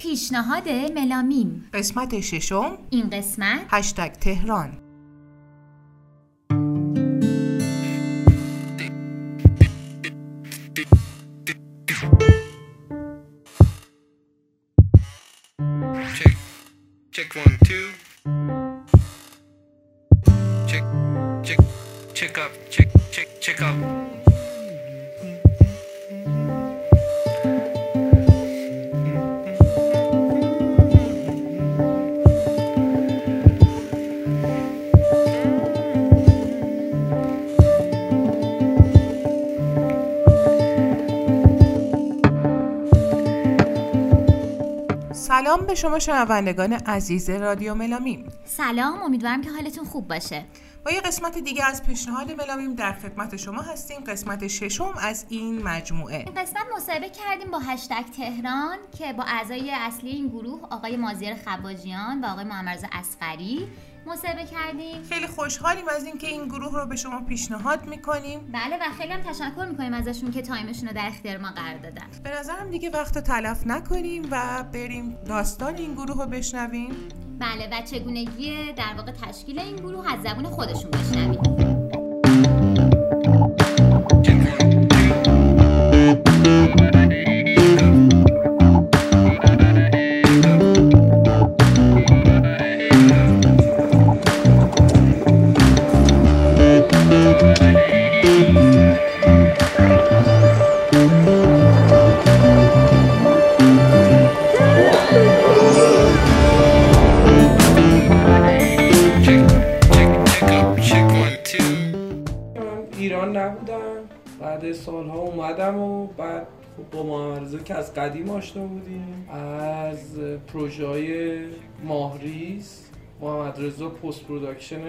پیشنهاد ملامیم. قسمت ششم. این قسمت. هشتگ تهران. شما شنوندگان عزیز رادیو ملامیم سلام امیدوارم که حالتون خوب باشه. با یه قسمت دیگه از پیشنهاد ملامیم در خدمت شما هستیم. قسمت ششم از این مجموعه. این قسمت مصاحبه کردیم با هشتگ تهران که با اعضای اصلی این گروه آقای مازیر خواجیان و آقای محمد اسقری مصاحبه کردیم. خیلی خوشحالیم از اینکه این گروه رو به شما پیشنهاد می‌کنیم. بله و خیلی هم تشکر می‌کنیم ازشون که تایمشون رو در اختیار ما قرار دادن. به نظرم دیگه وقت رو تلف نکنیم و بریم داستان این گروه رو بشنویم. بله و چگونگی در واقع تشکیل این گروه از زبون خودشون بشنویم. رضا که از قدیم آشنا بودیم؟ از پروژه های ماهریز محمد رضا post production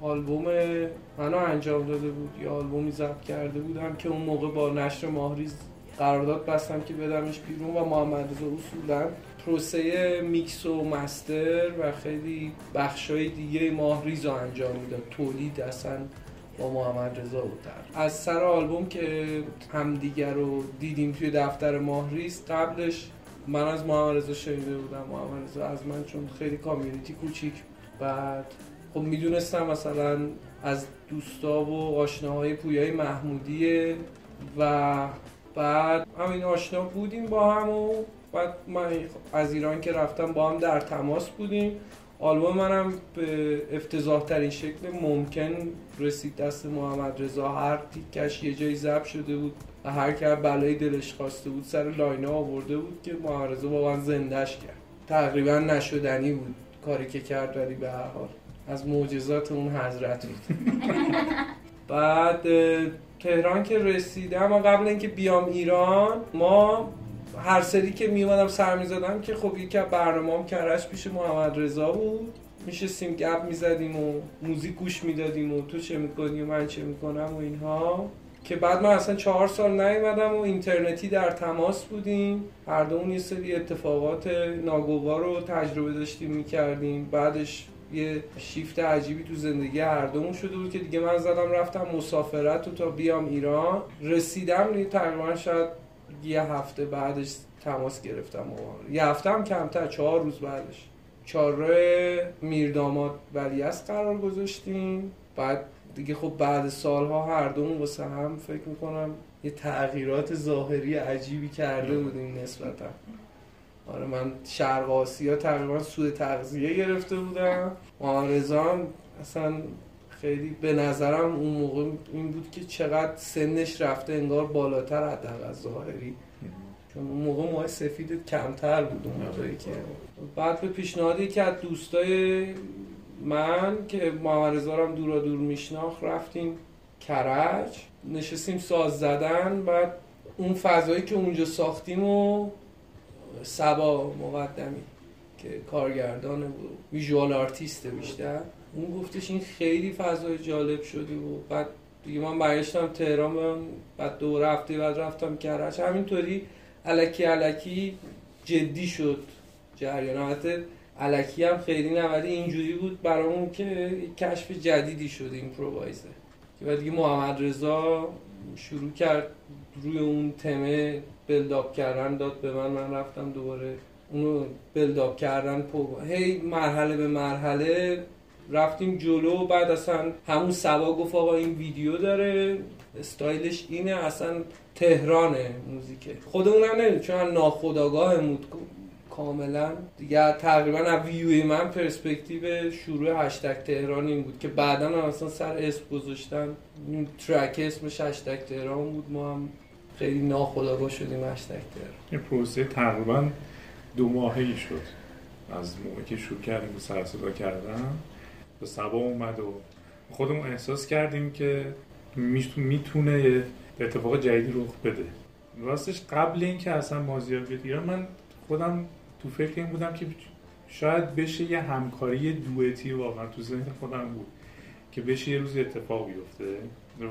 آلبوم منو انجام داده بود یه آلبومی ضبط کرده بودم که اون موقع با نشر ماهریز قرارداد بستم که بدمش بیرون و محمد رضا اصولا پروسه میکس و master و خیلی بخشای دیگه ماهریز رو انجام می‌داد. تولید اصلا با محمد رضا بود. از سر آلبوم که همدیگر رو دیدیم توی دفتر ماهریز قبلش من از محمد رضا شنیده بودم محمد رضا از من چون خیلی کامیونیتی کوچیک بعد خب می‌دونستم مثلا از دوستا و آشناهای پویای محمودیه و بعد همین آشنا بودیم با هم و بعد من از ایران که رفتم با هم در تماس بودیم آلبوم منم به افتضاح ترین شکل ممکن رسید. دست محمد رضا هر تیکش یه جایی ضبط شده بود و هر که بلایی دلش خواسته بود سر لاینه آورده بود که محمد رضا واقعا زندش کرد. تقریبا نشدنی بود کاری که کرد ولی به هر حال از معجزات اون حضرت بود. بعد تهران که رسیدم و قبل اینکه بیام ایران ما هر سری که می اومدم سر می‌زدم که خب یکی از برنامه‌ام کرش پیش محمد رضا بود. میشستیم گپ می‌زدیم و موزیک گوش می‌دادیم و تو چه می‌کنی و من چه می‌کنم و اینها. که بعد من اصلا چهار سال نیومدم و اینترنتی در تماس بودیم. هر دومون یه سری اتفاقات ناگوار رو تجربه داشتیم می‌کردیم. بعدش یه شیفت عجیبی تو زندگی هر دومون شده بود که دیگه من زدم رفتم مسافرت و تا بیام ایران. رسیدم دیگه تقریبا شاید یه هفته بعدش تماس گرفتم ما. یه هفته هم کمتر چهار روز بعدش. چهارراه میرداماد ولیعصر قرار گذاشتیم. بعد دیگه خب بعد سالها هر دومون واسه هم فکر می‌کنم یه تغییرات ظاهری عجیبی کرده بودیم نسبتا. آره من شرق آسیا تقریبا سوء تغذیه گرفته بودم. رضا هم اصلا خیلی به نظرم اون موقع این بود که چقدر سنش رفته انگار بالاتر حداقل از ظاهری. چون اون موقع موهای سفید کمتر بود اون موقعی که. بعد به پیشنهادی که از دوستای من که محمد هم دورا دور میشناخت رفتیم کرج. نشستیم ساز زدن. بعد اون فضایی که اونجا ساختیم و سبا مقدمی که کارگردان بود ویژوال آرتیسته بیشتر. اون گفتش این خیلی فضای جالب شده و بعد دیگه من برگشتم تهران برم بعد دو هفته بعد رفتم کرج. همینطوری علکی علکی جدی شد جریان. البته علکی هم خیلی نه ولی اینجوری بود برامون که کشف جدیدی شد ایمپرووایزه که بعد دیگه محمد رضا شروع کرد روی اون تمه بلداپ کردن داد به من من رفتم دوباره اونو بلداپ کردن پو هی مرحله به مرحله رفتیم جلو بعد اصلا همون سوا گفت آقا این ویدیو داره استایلش اینه اصلا تهرانه موزیکه خودمون هم نمی‌دونیم چون ناخداگاه مود کاملا. دیگه تقریبا از ویوی من پرسپکتیو شروع هشتگ تهران این بود که بعدا هم اصلا سر اسم گذاشتن. این ترک اسمش هشتگ تهران بود. ما هم خیلی ناخداگاه شدیم هشتگ تهران. این پروسه تقریبا دو ماهی شد از موقعی که شروع کردیم سر صدا کردن. به سبا اومد و خودمون احساس کردیم که می‌تونه یه اتفاق جدیدی رخ بده. راستش قبل اینکه اصلا مازیار بیاد من خودم تو فکر این بودم که شاید بشه یه همکاری دوئتی واقعا تو ذهن خودم بود که بشه یه روز اتفاق بیفته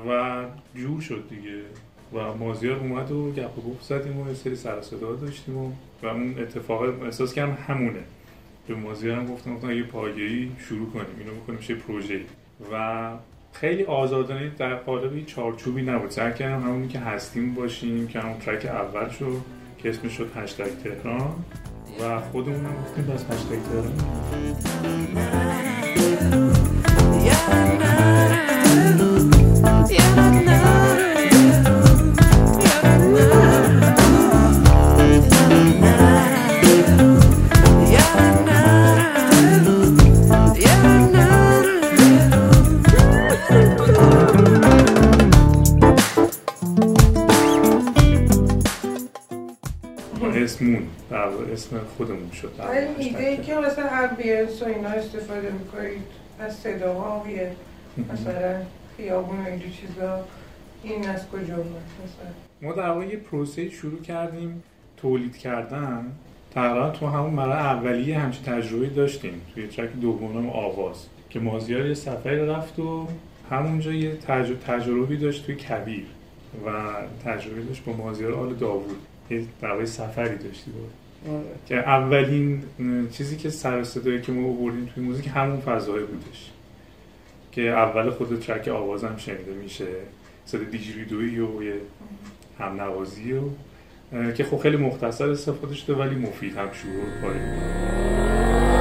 و جور شد دیگه. و مازیار اومد و گپ و گفت زدیم و سری سر داشتیم و, و اون اتفاق احساس کردم همونه. به مازیار هم گفتم گفتم یه پایگیری شروع کنیم اینو بکنیم چه پروژه. و خیلی آزادانه در قالب چارچوبی نبود. سعی کردم همونی که هستیم باشیم که همون ترک اول شد که اسمش شد هشتگ تهران. و خودمون هم گفتیم بس هشتگ تهران. اسمون در واقع اسم خودمون شد. ولی ایده ای که مثلا امبینس و اینا استفاده می‌کنید. از صداها یه مثلا خیابون و اینجور چیزا. این از کجا مثلا؟ ما در واقع یه پروسه شروع کردیم تولید کردن. تقریبا تو همون مرحله اولیه همچین تجربه داشتیم. توی ترک دومم آواز. که مازیار یه سفری رفت و همونجا یه تج... تجربی داشت توی کبیر و تجربه داشت با مازیار آل داوود. یه سفری داشتی بود. که اولین چیزی که سر صدایی که ما آوردیم توی موزیک همون فضای بودش. که اول خود ترک آوازم شنیده میشه. صدا دیجیریدویی و یه هم نوازی و که خب خیلی مختصر استفاده شده ولی مفید هم شروع پاره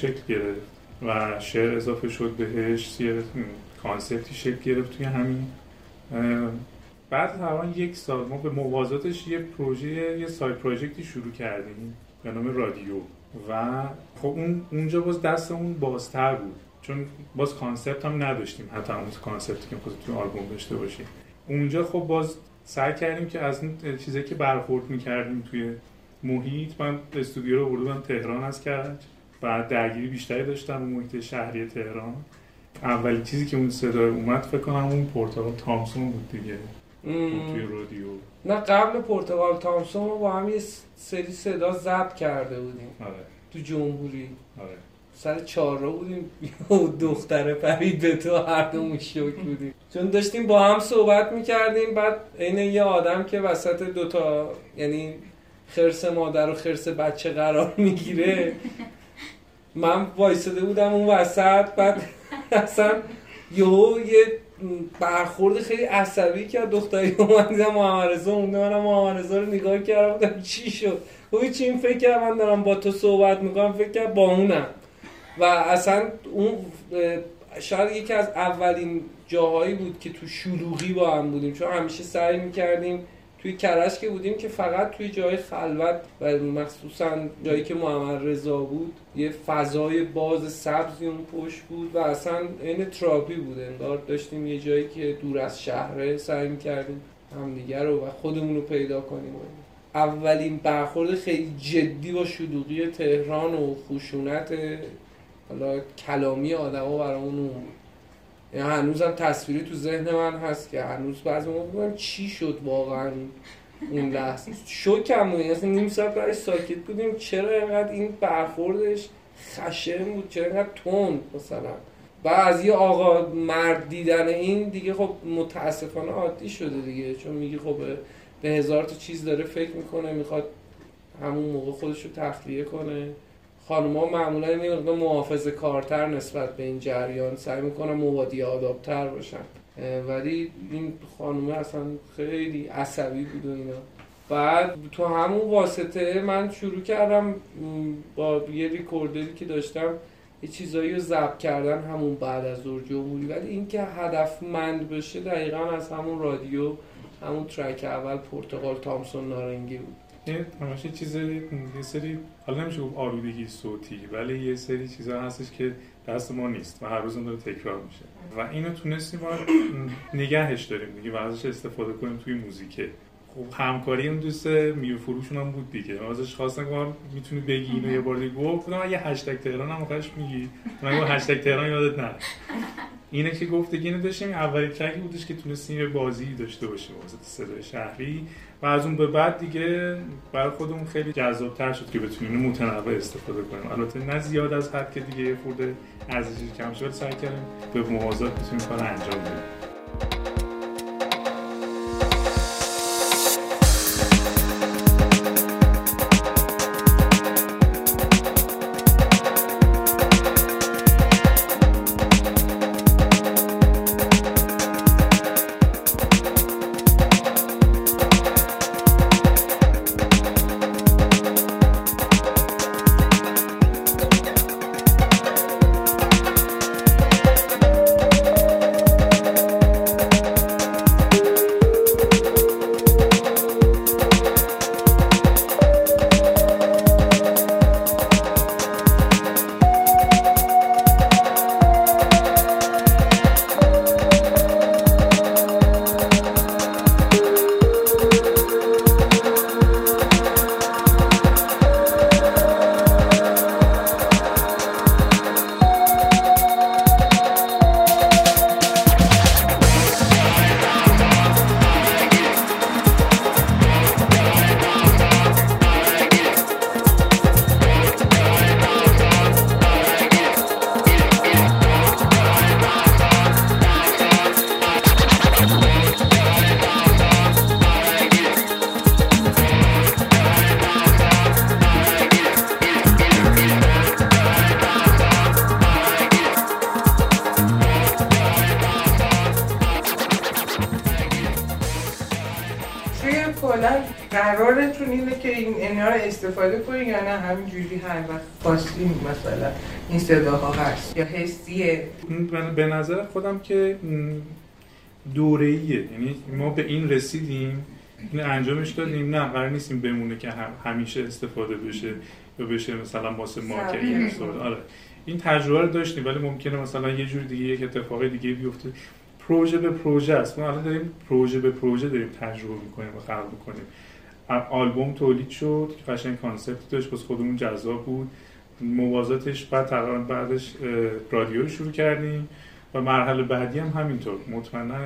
شکل گرفت و شعر اضافه شد بهش یه concept ی شکل گرفت توی همین. بعد تقریبا یک سال ما به موازاتش یه پروژه یه side project ی شروع کردیم به نام رادیو. و خب اون اونجا باز دستمون بازتر بود. چون باز concept هم نداشتیم. حتی همون concept ی که خود توی آلبوم داشته باشیم اونجا خب باز سعی کردیم که از اون چیزایی که برخورد می‌کردیم توی محیط من استودیو رو بردم تهران از کرج بعد درگیری بیشتری داشتم با محیط شهری تهران. اولین چیزی که اون صدای اومد فکر کنم اون پورتال تامسون بود دیگه. توی رادیو. نه قبل پرتغال تامسون ما با هم یه سری صدا ضبط کرده بودیم. آره. تو جمهوری. آره. سر چهارراه بودیم. و دختره پرید به تو هر دومون شوک بودیم. چون داشتیم با هم صحبت می‌کردیم بعد عین یه آدم که وسط دوتا یعنی خرس مادر و خرس بچه قرار می‌گیره من وایساده بودم اون وسط بعد اصلا یهو یه برخورد خیلی عصبی کرد. دختری اومد دیدم محمد رضا مونده منم محمد رو نگاه کردم گفتم چی شد؟ گفت چی این فکر کردم من دارم با تو صحبت می‌کنم فکر کردم با اونم. و اصلا اون شاید یکی از اولین جاهایی بود که تو شلوغی با هم بودیم چون همیشه سعی می‌کردیم توی کرج که بودیم که فقط توی جای خلوت و مخصوصا جایی که محمد رضا بود یه فضای باز سبزی اون پشت بود و اصلا این تراپی بود. انگار داشتیم یه جایی که دور از شهره سعی می‌کردیم همدیگه رو و خودمون رو پیدا کنیم. اولین برخورد خیلی جدی با شلوغی تهران و خشونت حالا کلامی آدما برامون یعنی هنوزم تصویری تو ذهن من هست که هنوز بعضی موقع چی شد واقعا اون لحظه. شوکم بود. اصلا نیم ساعت برای ساکت بودیم. چرا اینقدر این برخوردش خشن بود؟ چرا اینقدر تند مثلا؟ و از یه آقا مرد دیدن این دیگه خب متاسفانه عادی شده دیگه. چون میگی خب به هزار تا چیز داره فکر می‌کنه می‌خواد همون موقع خودش رو تخلیه کنه. خانوما معمولا یه مقدار محافظ کارتر نسبت به این جریان سعی می‌کنن مبادی آدابتر باشن. ولی این خانومه اصلا خیلی عصبی بود و اینا. بعد تو همون واسطه من شروع کردم با یه ریکوردری که داشتم یه چیزایی رو ضبط کردن همون بعد از ظهر جمهوری ولی اینکه هدفمند بشه دقیقا از همون رادیو همون ترک اول پرتغال تامسون نارنگی بود. یه همش چیز یه سری حالا نمیشه گفت آلودگی صوتی ولی یه سری چیزا هستش که دست ما نیست و هر روز داره تکرار میشه. و اینو تونستیم ما نگهش داریم دیگه و استفاده کنیم توی موزیکه. خب همکاری اون دوست میر فروشون هم بود دیگه. ازش خواستم که می‌تونی بگی اینو یه بار دیگه. گفت یه هشتگ تهران هم میگی. من گفتم هشتگ تهران یادت نره. اینه که گفته اینو داشتیم. اولین ترکی بودش که تونستیم یه بازی داشته باشیم واسه صدای شهری. و از اون به بعد دیگه برای خودمون خیلی جذابتر شد که بتونیم متنوع استفاده کنیم. البته نه زیاد از حد که دیگه یه خورده ارزشش کم شد سعی کردیم به موازات بتونیم کار انجام بدیم. استفاده کنین یا نه همینجوری هر وقت خواستین مثلا این صداها هست. یا حسیه. به- نظر خودم که دوره ایه یعنی ما به این رسیدیم این انجامش دادیم. نه قرار نیستیم بمونه که هم همیشه استفاده بشه یا بشه مثلا واسه marketing. استفاده آره. این تجربه رو داشتیم ولی ممکنه مثلا یه جور دیگه یک اتفاق دیگه بیفته. پروژه به پروژه است. ما الان داریم پروژه به پروژه داریم تجربه می‌کنیم و خلق می‌کنیم. آلبوم تولید شد که قشنگ کانسپت داشت بس خودمون جذاب بود. موازاتش بعد تقریبا بعدش رادیو رو شروع کردیم و مرحله بعدی هم همینطور. مطمئنا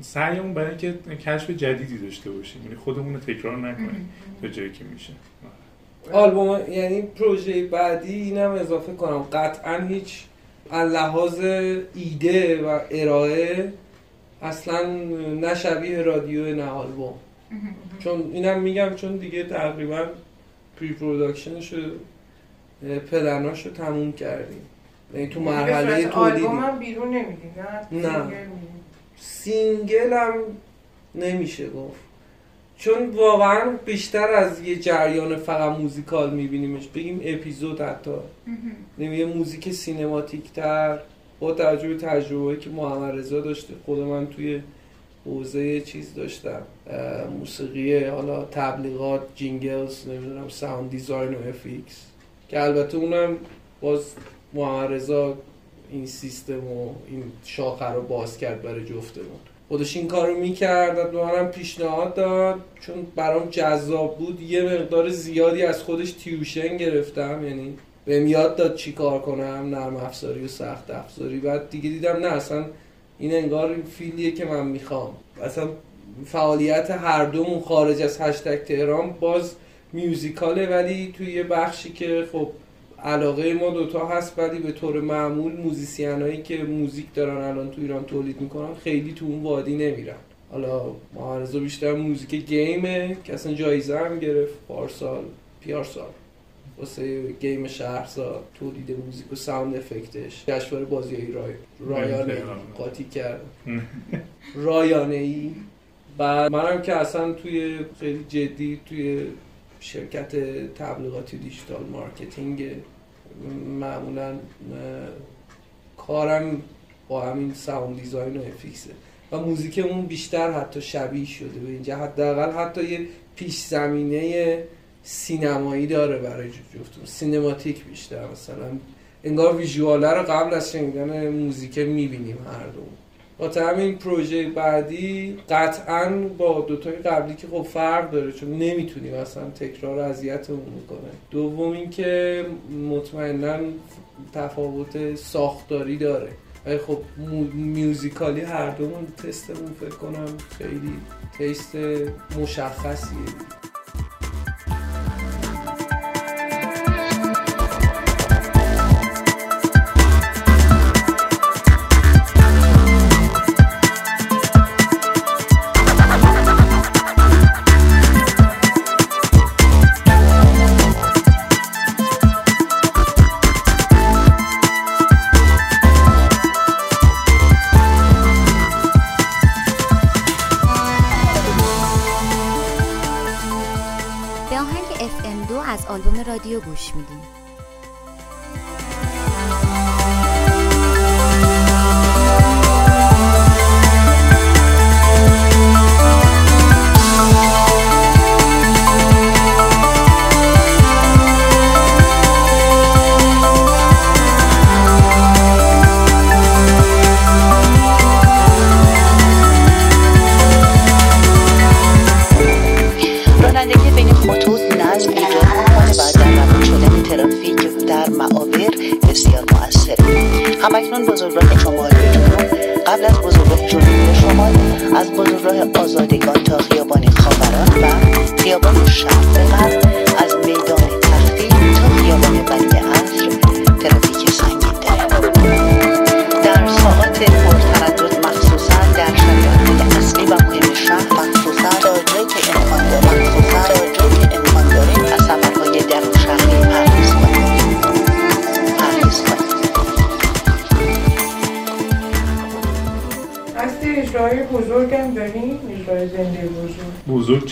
سعیمون برای اینکه کشف جدیدی داشته باشیم. یعنی خودمون رو تکرار نکنیم تا جایی که میشه. آلبوم یعنی پروژه بعدی اینم اضافه کنم. قطعا هیچ از لحاظ ایده و ارائه اصلا نه شبیه رادیو نه آلبوم. چون اینم میگم چون دیگه تقریبا pre-production ش رو پلناش رو تموم کردیم. یعنی تو مرحله تولیدی. آلبوم هم بیرون نمیدین نه. single هم نمیشه گفت. چون واقعا بیشتر از یه جریان فقط موزیکال میبینیمش. بگیم اپیزود حتی. نمیگه موزیک cinematic تر با توجه به تجربه که محمد رضا داشته خود من توی حوزه چیز داشتم. موسیقی حالا تبلیغات jingles نمی‌دونم sound design و FX که البته اونم باز محمد رضا این سیستم و این شاخه رو باز کرد برای جفتمون. خودش این کارو می‌کرد و منم پیشنهاد داد. چون برام جذاب بود یه مقدار زیادی از خودش tuition گرفتم. یعنی بهم یاد داد چی کار کنم نرم افزاری و سخت افزاری. بعد دیگه دیدم نه اصلا این انگار این field یه که من می‌خوام. اصلا فعالیت هر دومون خارج از هشتگ تهران باز musical ه ولی توی یه بخشی که خب علاقه ما دوتا هست ولی به طور معمول musician هایی که موزیک دارن الان تو ایران تولید می‌کنن خیلی تو اون وادی نمیرن. حالا محمدرضا بیشتر موزیک game ه که اصلا جایزه هم گرفت پارسال پیارسال واسه game شهرزاد تولید موزیک و sound effect ش جشنواره بازی های رای رایانه ای قاطی کرد رایانه ای؟ بعد منم که اصلا توی خیلی جدی توی شرکت تبلیغاتی digital marketing معمولا کارم با همین sound design و FX ه و موزیکمون بیشتر حتی شبیه شده به اینجا حداقل حتی یه پیش زمینه سینمایی داره برای جفتون سینماتیک بیشتر مثلا. انگار ویژواله رو قبل از شنیدن موزیک می‌بینیم هر دو. با همین پروژه بعدی قطعا با دوتای قبلی که خب فرق داره چون نمی‌تونیم اصلا تکرار اذیتمون می‌کنه دوم اینکه مطمئنا تفاوت ساختاری داره. ولی خب میوزیکالی هر دومون تستمون فکر کنم خیلی تست مشخصیه.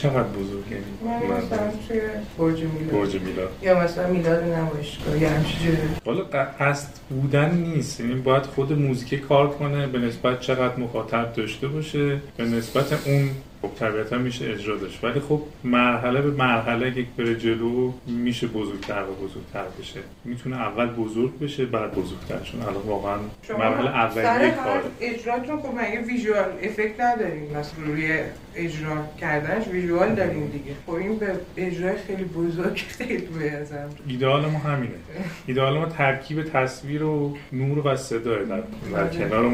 چقدر بزرگ یعنی؟ من مثلا توی برج میلاد. برج میلاد. یا مثلا میلاد نمایشگاه یا همچین جوری حالا قصد بودن نیست. یعنی باید خود موزیک کار کنه به نسبت چقدر مخاطب داشته باشه به نسبت اون خب طبیعتا میشه اجرا داشت. ولی خب مرحله به مرحله یک بره جلو میشه بزرگتر و بزرگتر بشه. می‌تونه اول بزرگ بشه بعد بزرگتر. چون الان واقعا مرحله اولیه کاره اجراتون خب مگه ویژوال افکت نداریم مثلا روی اجرا کردنش ویژوال داریم دیگه. خب این به اجرای خیلی بزرگ خیلی نظرم. ایدئال ما همینه. ایدئال ما ترکیب تصویر و نور و صداه در, در کنار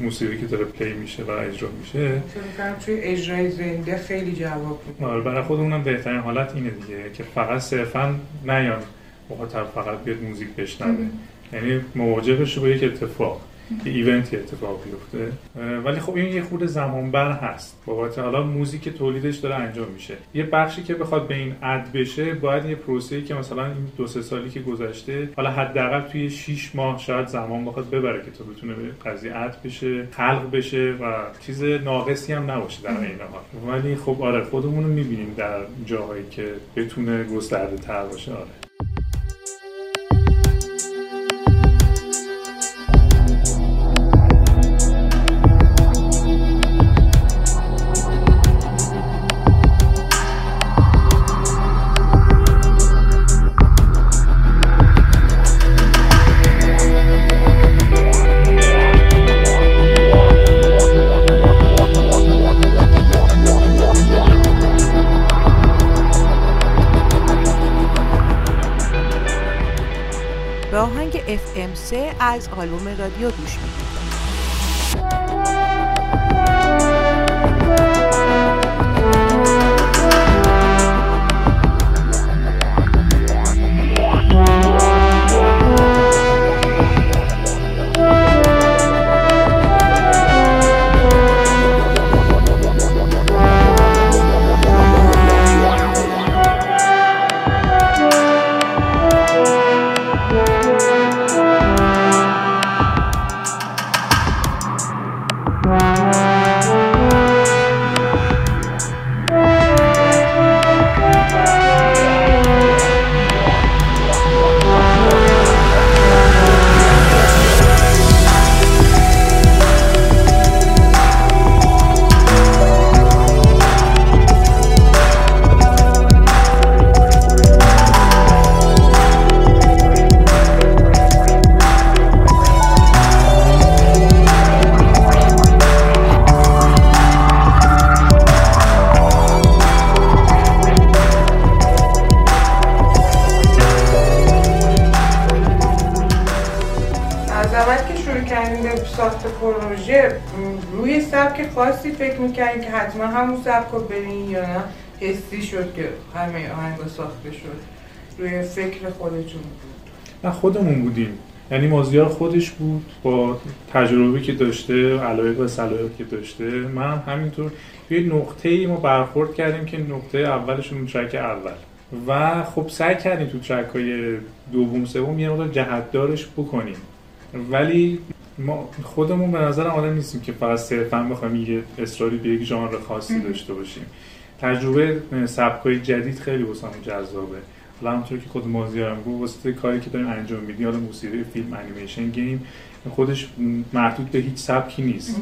موسیقی, که داره پلی میشه و اجرا میشه. می‌کنم توی اجرای زنده خیلی جواب میده آره برای خودمونم بهترین حالت اینه دیگه که فقط صرفا نیان. مخاطب فقط بیاد موزیک بشنوه. یعنی مواجهش با یک اتفاق. یه ایونتی اتفاق بیفته. ولی خب این یه خود زمان بر هست. بابت حالا موزیک تولیدش داره انجام میشه. یه بخشی که بخواد به این اد بشه باید یه پروسه‌ای که مثلا این دو سه سالی که گذشته حالا حداقل توی 6 ماه شاید زمان بخواد ببره که تا بتونه به قضیه اد بشه خلق بشه و چیز ناقصی هم نباشه در این حال. ولی خب آره خودمون رو می‌بینیم در جاهایی که بتونه گسترده تر باشه. آره. از آلبوم رادیو گوش می‌دید نه خودمون بودیم. یعنی مازیار خودش بود با تجربه که داشته علایق و سلایق که داشته. من هم همینطور توی نقطه ای ما برخورد کردیم که نقطه اولشون ترک اول. و خب سعی کردیم تو ترک های دوم سوم یه مقدار جهتدارش بکنیم. ولی ما خودمون به نظر آدم نیستیم که فقط صرفا بخوایم یه اصراری به یک ژانر خاصی داشته باشیم. تجربه سبکای جدید خیلی واسمون جذابه. حالا همونطور که خود مازیارم گفت واسه کاری که داریم انجام میدیم حالا موسیقی فیلم انیمیشن game خودش محدود به هیچ سبکی نیست.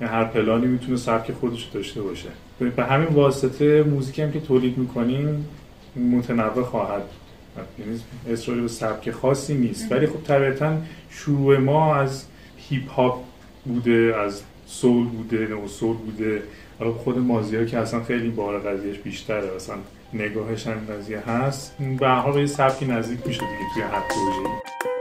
یعنی هر پلانی می‌تونه سبک خودش رو داشته باشه. به- همین واسطه موزیکی هم که تولید می‌کنیم متنوع خواهد بود. یعنی اصراری به سبک خاصی نیست. ولی خب طبیعتا شروع ما از hip hop بوده از soul بوده neo soul بوده. حالا خود مازیار که اصلا خیلی بار قضیهش بیشتره. اصلا نگاهش هم هست. به حال یه سبکی نزدیک میشه دیگه توی هر پروژه‌ای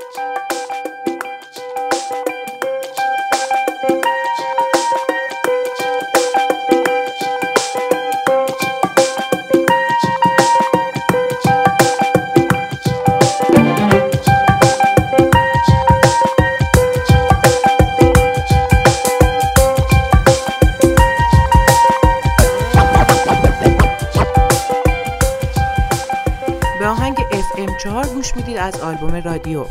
آلبوم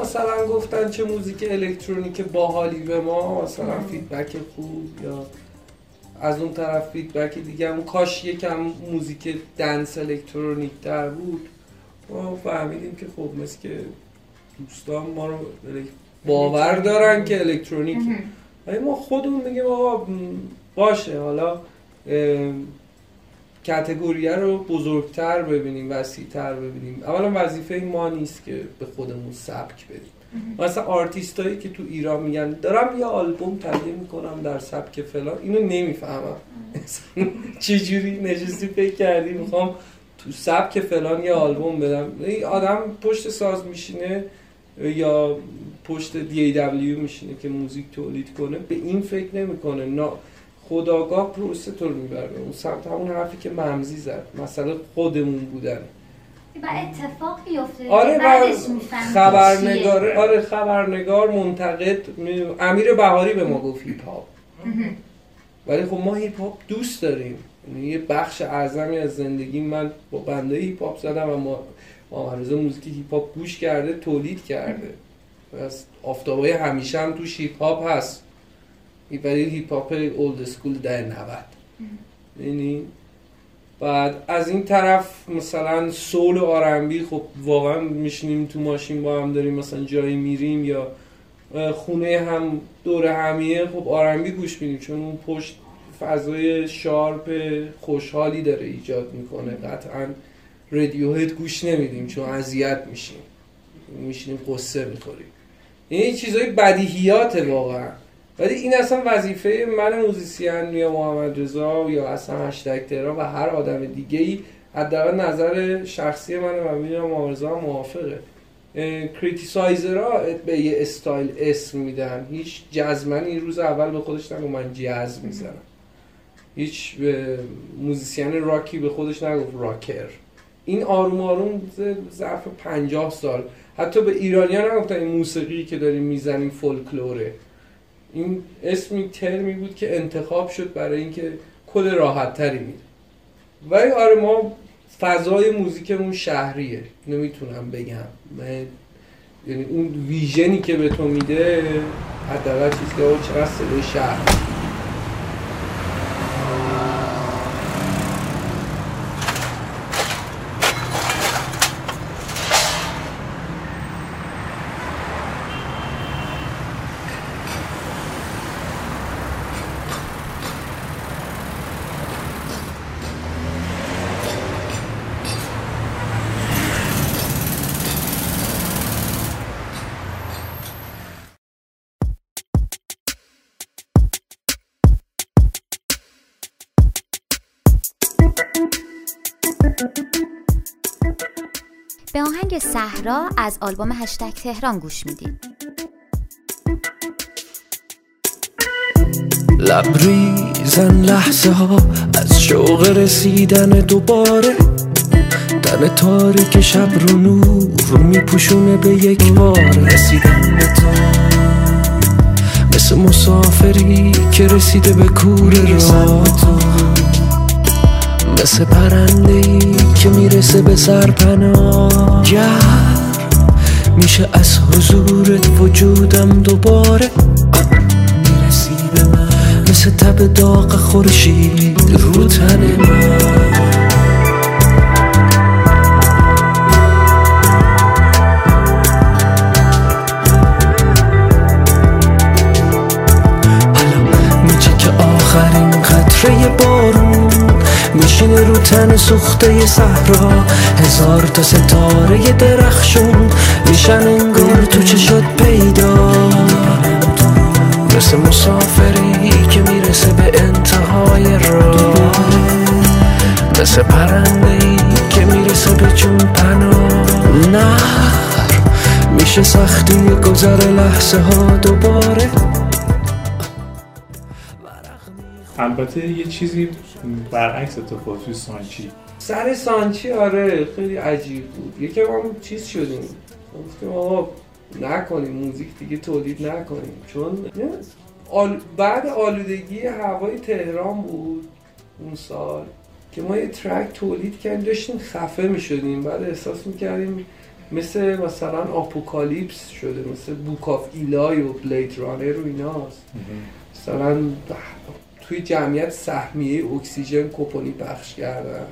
مثلا گفتن چه موزیک الکترونیک باحالی به ما مثلا feedback خوب یا از اون طرف feedback دیگه اون کاش یکم موزیک dance الکترونیک تر بود. ما فهمیدیم که خب مثل که دوستان ما رو باور دارن که الکترونیک ولی ما خودمون میگیم آقا باشه. حالا category ه رو بزرگتر ببینیم وسیعتر ببینیم. اولا وظیفه ما نیست که به خودمون سبک بدیم. مثلا آرتیست هایی که تو ایران میگن دارم یه آلبوم تهیه می‌کنم در سبک فلان اینو نمی‌فهمم. چجوری نشستی فکر کردی؟ می‌خوام تو سبک فلان یه آلبوم بدم. این آدم پشت ساز میشینه یا پشت DAW میشینه که موزیک تولید کنه؟ به این فکر نمی‌کنه. ناخودآگاه پروسه تو رو می‌بره. اون سمت همون حرفی که ممرضا زد. مثلا خودمون بودن. و اتفاق بیفته آره بعدش خبرنگار. آره خبرنگار منتقد می- امیر بهاری به ما گفت هیپ هاپ ولی خب ما هیپ هاپ دوست داریم. یعنی یه بخش اعظمی از زندگی من با band هیپ هاپ زدم و ما ما موزیک هیپ هاپ گوش کرده تولید کرده. از آفتابای همیشه هم توش هیپ هاپ هست. ولی هیپ هاپ old school در 90 یعنی بعد از این طرف مثلا سول و آرنبی خب واقعا میشینیم تو ماشین با هم داریم مثلا جایی میریم یا خونه هم دور همیه خب آرنبی گوش میدیم. چون اون پشت فضای شارپ خوشحالی داره ایجاد می‌کنه. قطعا رادیو هد گوش نمیدیم چون اذیت میشیم. میشینیم قصه می‌خوریم. این چیزای بدیهیاته واقعا. ولی این اصلا وظیفه من musician یا محمد رضا یا اصلا هشتگ تهران و هر آدم دیگه ای حداقل نظر شخصی منه و می‌دونم محمد هم موافقه. criticizer ها به یه استایل اسم میدن. هیچ jazzman ی روز اول به خودش نگو من جاز می‌زنم. هیچ musician راکی به خودش نگفت rocker. این آروم آروم ظرف پنجاه سال. حتی به ایرانی ها نگفتن این موسیقی که داریم می‌زنیم فولکلوره. این اسمی ترمی بود که انتخاب شد برای اینکه کل راحت تری میده ولی آره ما فضای موزیکمون شهریه. نمی‌تونم بگم. من یعنی اون ویژنی که به تو میده حداقل چیزی که چقدر شهر. صحرا از آلبوم هشتگ تهران گوش می‌دید لبریزن لحظه ها از شوق رسیدن دوباره. تن تاریک شب رو نور میپوشونه به یک بار. رسیدن به تو مثل مسافری که رسیده به کور راه. مثل پرنده ای که می‌رسه به سرپناه. میشه از حضورت وجودم دوباره می‌رسی به من. مثل تب داغ خورشید رو تن من. تن سوخته صحرا هزار تا ستاره درخشون میشن انگار تو چشات پیدا. مثل مسافری که می‌رسه به انتهای راه. مثل پرنده که می‌رسه به جون پناه. نهر میشه سختی گذر لحظه ها دوباره. البته یه چیزی برعکس اتفاق توی سانچی. سر سانچی آره خیلی عجیب بود. یکی ما هم چیز شدیم. گفتیم آقا نکنیم موزیک دیگه تولید نکنیم. چون آل... بعد آلودگی هوای تهران بود اون سال که ما یه track تولید کردیم داشتیم خفه می شدیم بعد احساس می کردیم مثل مثلا apocalypse شده مثل Book of Eli و Blade Runner و ایناست. مثلا توی جمعیت سهمیه اکسیژن کوپنی پخش کردن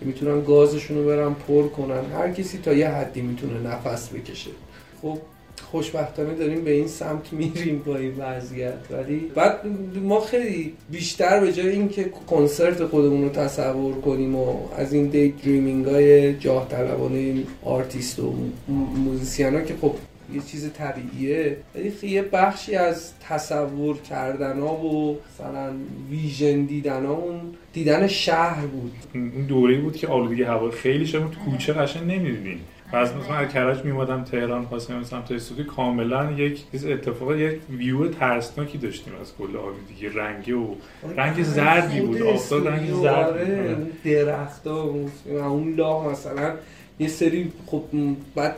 که می‌تونن گازشون رو برن پر کنن. هر کسی تا یه حدی می‌تونه نفس بکشه. خب خوشبختانه داریم به این سمت میریم با این وضعیت. ولی بعد ما خیلی بیشتر به جای اینکه کنسرت خودمون رو تصور کنیم و از این daydreaming های جاه طلبانه آرتیست و musician ها که خب یه چیز طبیعیه. ولی یه بخشی از تصور کردن ها و مثلا ویژن دیدن ها اون دیدن شهر بود. اون دوره بود که آلودگی هوا خیلی شما تو کوچه قشنگ نمی‌دیدین. از مثلا از کرج میومدم تهران خواستم سمت استودیو کاملا یک چیز اتفاق یک ویو ترسناکی داشتیم از کل آلودگی رنگی و رنگ زردی بود آفتاب رنگ زرد آره، بود. درختا و اون لاه مثلا یه سری خب بعد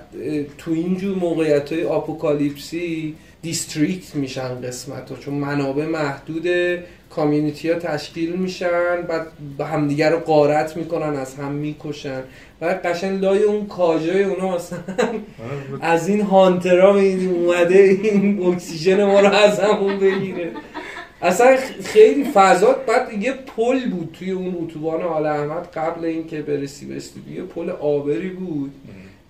تو اینجور موقعیت های apocalypse ی district میشن قسمت ها چون منابع محدوده community ها تشکیل میشن بعد همدیگر رو غارت می‌کنن از هم می‌کشن. و قشنگ لای اون کاجای اونا مثلا آره، از این hunter ا اومده این اکسیژن ما رو از همون بگیره. اصلا خیلی فضات بعد یه پل بود توی اون اتوبان آل احمد قبل اینکه برسی به استودیو. یه پل عابری بود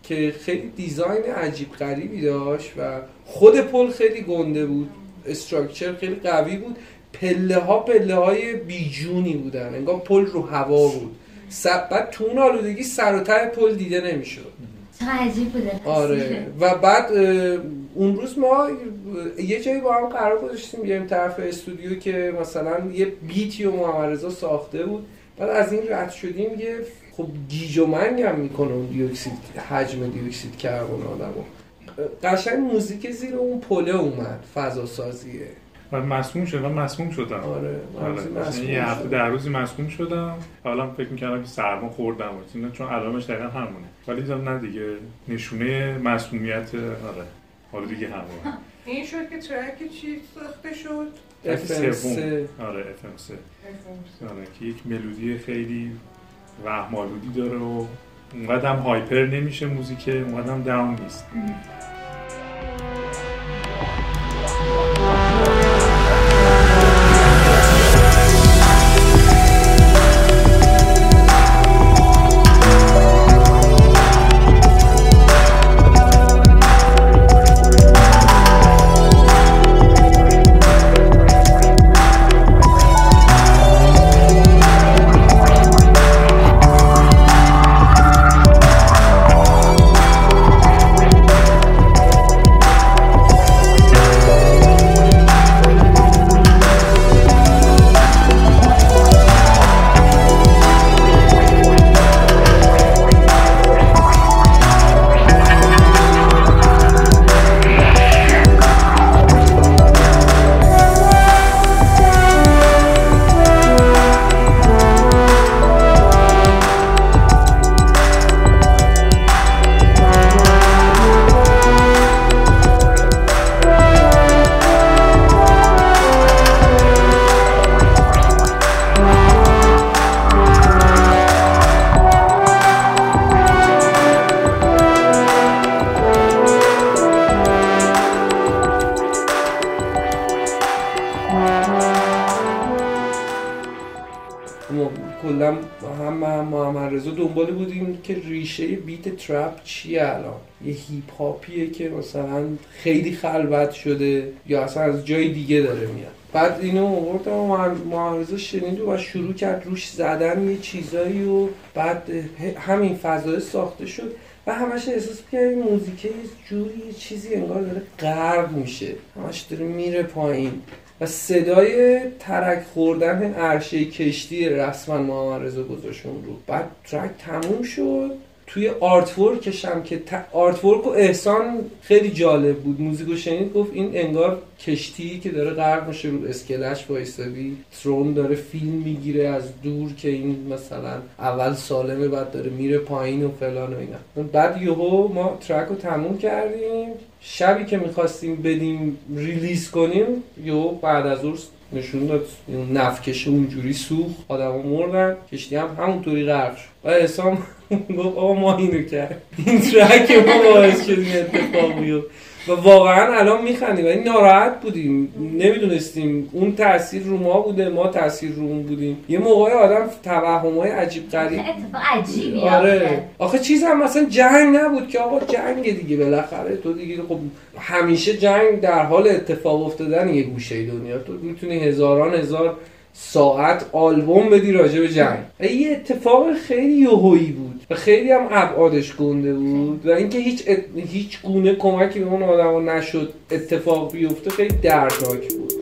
که خیلی دیزاین عجیب غریبی داشت و خود پل خیلی گنده بود. استراکچر خیلی قوی بود. پله ها پله های بیجونی بودن. انگار پل رو هوا بود. بعد تو اون آلودگی سر و ته پل دیده نمی‌شد. عجیب بوده. آره. و بعد اون روز ما یه جایی با هم قرار گذاشتیم بیایم طرف استودیو که مثلا یه بیتی و محمد رضا ساخته بود. بعد از این رد شدیم یه خب گیج و منگ هم می‌کنه اون دیوکسید حجم دیوکسید کربن آدمو قشنگ موزیک زیر اون پله اومد فضا سازیه و مسموم شدم من مسموم شدم. آره آره. یه هفته. در روزی مسموم شدم. حالا فکر می‌کردم که سرما خوردم و چون علامش دقیقا همونه. ولی دیدم نه دیگه نشونه مسمومیت آره. حالا دیگه هوا این شد که ترک چی ساخته شد؟ ترک FM3. سوم. آره FM3 آره که یک ملودی خیلی وهمالودی داره و اونقدر هم هایپر نمیشه موزیک اونقدر هم داون نیست. هم هم محمد رضا دنبال بودیم که ریشه بیت ترپ چیه الان. یه هیپ هاپیه که مثلا خیلی خلوت شده یا اصلا از جای دیگه داره میاد. بعد اینو آوردم و رضا شنید و شروع کرد روش زدن یه چیزایی و بعد همین فضای ساخته شد و همش احساس می‌کرد این موزیک یه جوری یه چیزی انگار داره غرق میشه. همش داره میره پایین. و صدای ترک خوردن عرشه کشتی رسما محمد رضا گذاشت اون رو. بعد track تموم شد. توی artwork ش هم که. artwork رو احسان خیلی جالب بود. موزیکو شنید گفت این انگار کشتی که داره غرق میشه رو اسکله‌ش وایسادی. drone داره فیلم می‌گیره از دور که این مثلا اول سالمه بعد داره میره پایین و فلان و اینا. بعد یهو ما track رو تموم کردیم. شبی که می‌خواستیم بدیم ریلیز کنیم یو بعد از اون نشون داد. این نفکش اونجوری سوخت. آدم مردن. کشتی هم همونطوری غرق شد. و حسام گفت آقا ما اینو کرد این ترک ما باعث شد این اتفاق و واقعا الان میخندیم. ولی ناراحت بودیم. نمی‌دونستیم. اون تاثیر رو ما بوده ما تاثیر رو اون بودیم. یه موقع آدم توهمای عجیب غریب. عجیبی آره. آخه. چیز هم مثلا جنگ نبود که آقا جنگ دیگه بالاخره. تو دیگه خب همیشه جنگ در حال اتفاق افتادن یه گوشه دنیا. تو می‌تونی هزاران هزار ساعت آلبوم بدی راجع به جنگ. یه اتفاق خیلی یهویی بود. و خیلی هم ابعادش گنده بود و اینکه هیچ ات... هیچ گونه کمکی به اون آدم نشد اتفاق بیفته خیلی دردناک بود.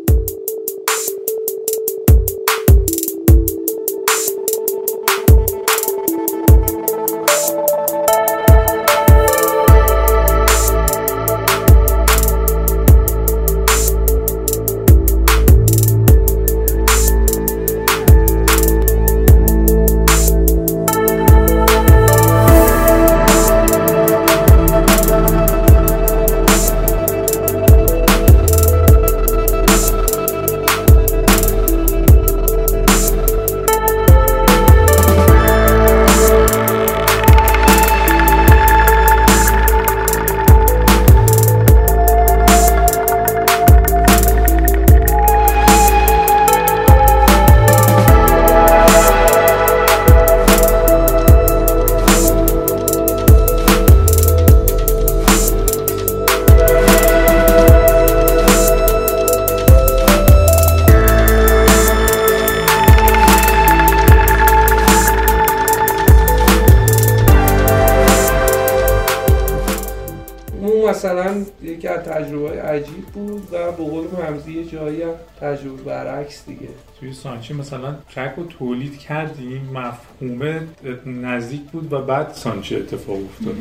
سانچی مثلا ترک رو تولید کردیم مفهومه نزدیک بود و بعد سانچی اتفاق افتاد.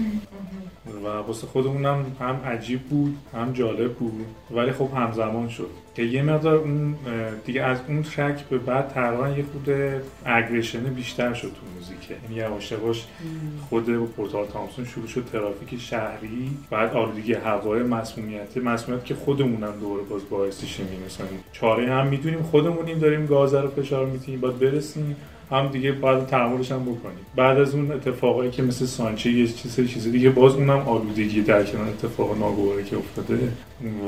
و واسه خودمونم هم عجیب بود هم جالب بود ولی خب همزمان شد. که یه مقدار اون دیگه از اون ترک به بعد تقریبا یه خود اگریشن بیشتر شد تو موزیک یعنی یواش یواش خود پورتال تامسون شروع شد ترافیک شهری بعد آلودگی هوای مسمومیت مسمومیت که خودمونم دوره باز باعثش میرسونیم چاره هم می‌دونیم خودمونیم داریم گاز رو فشار میتیم باید برسیم. هم دیگه باید تحملش هم بکنیم. بعد از اون اتفاقایی که مثل سانچه یه چیز چیز دیگه باز اونم آلودگی در کنار اتفاق ناگواری که افتاده.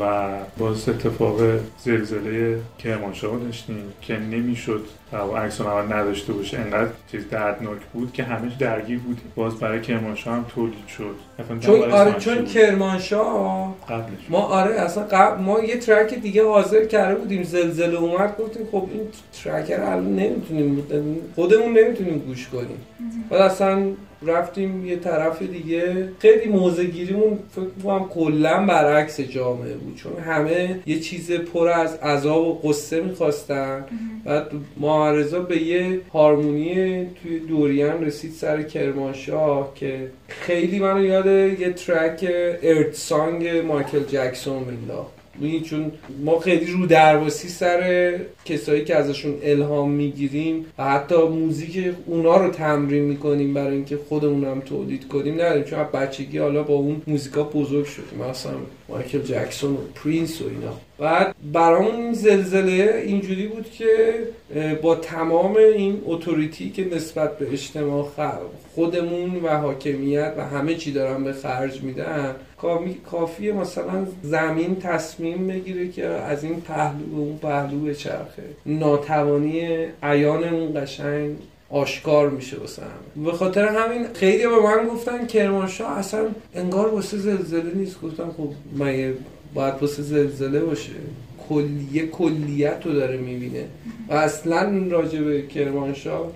و باز اتفاق زلزله کرمانشاه داشتیم که نمی‌شد و عکس العمل نداشته باشه. انقدر چیز دردناک بود که همش درگیر بودیم باز برای کرمانشاه هم تولید شد. چون آره چون بود. کرمانشاه قبلش. ما آره اصلا قبل ما یه ترک دیگه حاضر کرده بودیم زلزله اومد گفتیم خب این ترک رو الان نمی‌تونیم خودمون نمی‌تونیم گوش کنیم. بعد اصلا رفتیم یه طرف دیگه. خیلی موزه گیریمون فکر کنم کلا برعکس جامعه بود چون همه یه چیز پر از عذاب و قصه می‌خواستن. بعد معارضا به یه هارمونی توی دوریان رسید سر کرمانشاه که خیلی منو یاد یه ترک ارت سانگ مایکل جکسون مینداخت. می‌دونی؟ چون ما خیلی رو درواسی سر کسایی که ازشون الهام می‌گیریم و حتی موزیک اونا رو تمرین می‌کنیم برای اینکه خودمون هم تولید کنیم نداریم. چون بچگی حالا با اون موزیکا بزرگ شدیم. مثلا مایکل جکسون و پرینس و اینا. بعد برامون این زلزله اینجوری بود که با تمام این authority که نسبت به اجتماع خودمون و حاکمیت و همه چی دارن به خرج میدن کافی کافیه مثلا زمین تصمیم بگیره که از این پهلو به اون پهلو بچرخه. ناتوانی عیان اون قشنگ آشکار میشه واسه همه. به خاطر همین خیلی به من گفتن کرمانشاه اصلا انگار واسه زلزله نیست. گفتم خب مگه باید واسه زلزله باشه. کلیه کلیت رو داره می‌بینه. و اصلا راجع به کرمانشاه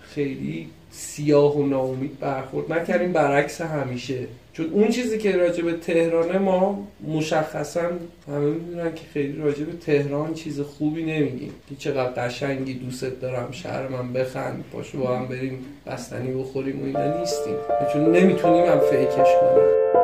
خیلی سیاه و ناامید برخورد نکردیم. برعکس همیشه چون اون چیزی که راجع به تهرانه ما مشخصا همه می‌دونن که خیلی راجع به تهران چیز خوبی نمیگیم. که چقدر قشنگی دوست دارم شهر من بخند پاشو با هم بریم بستنی بخوریم و اینا نیستیم. چون نمی‌تونیم هم فیکش کنیم.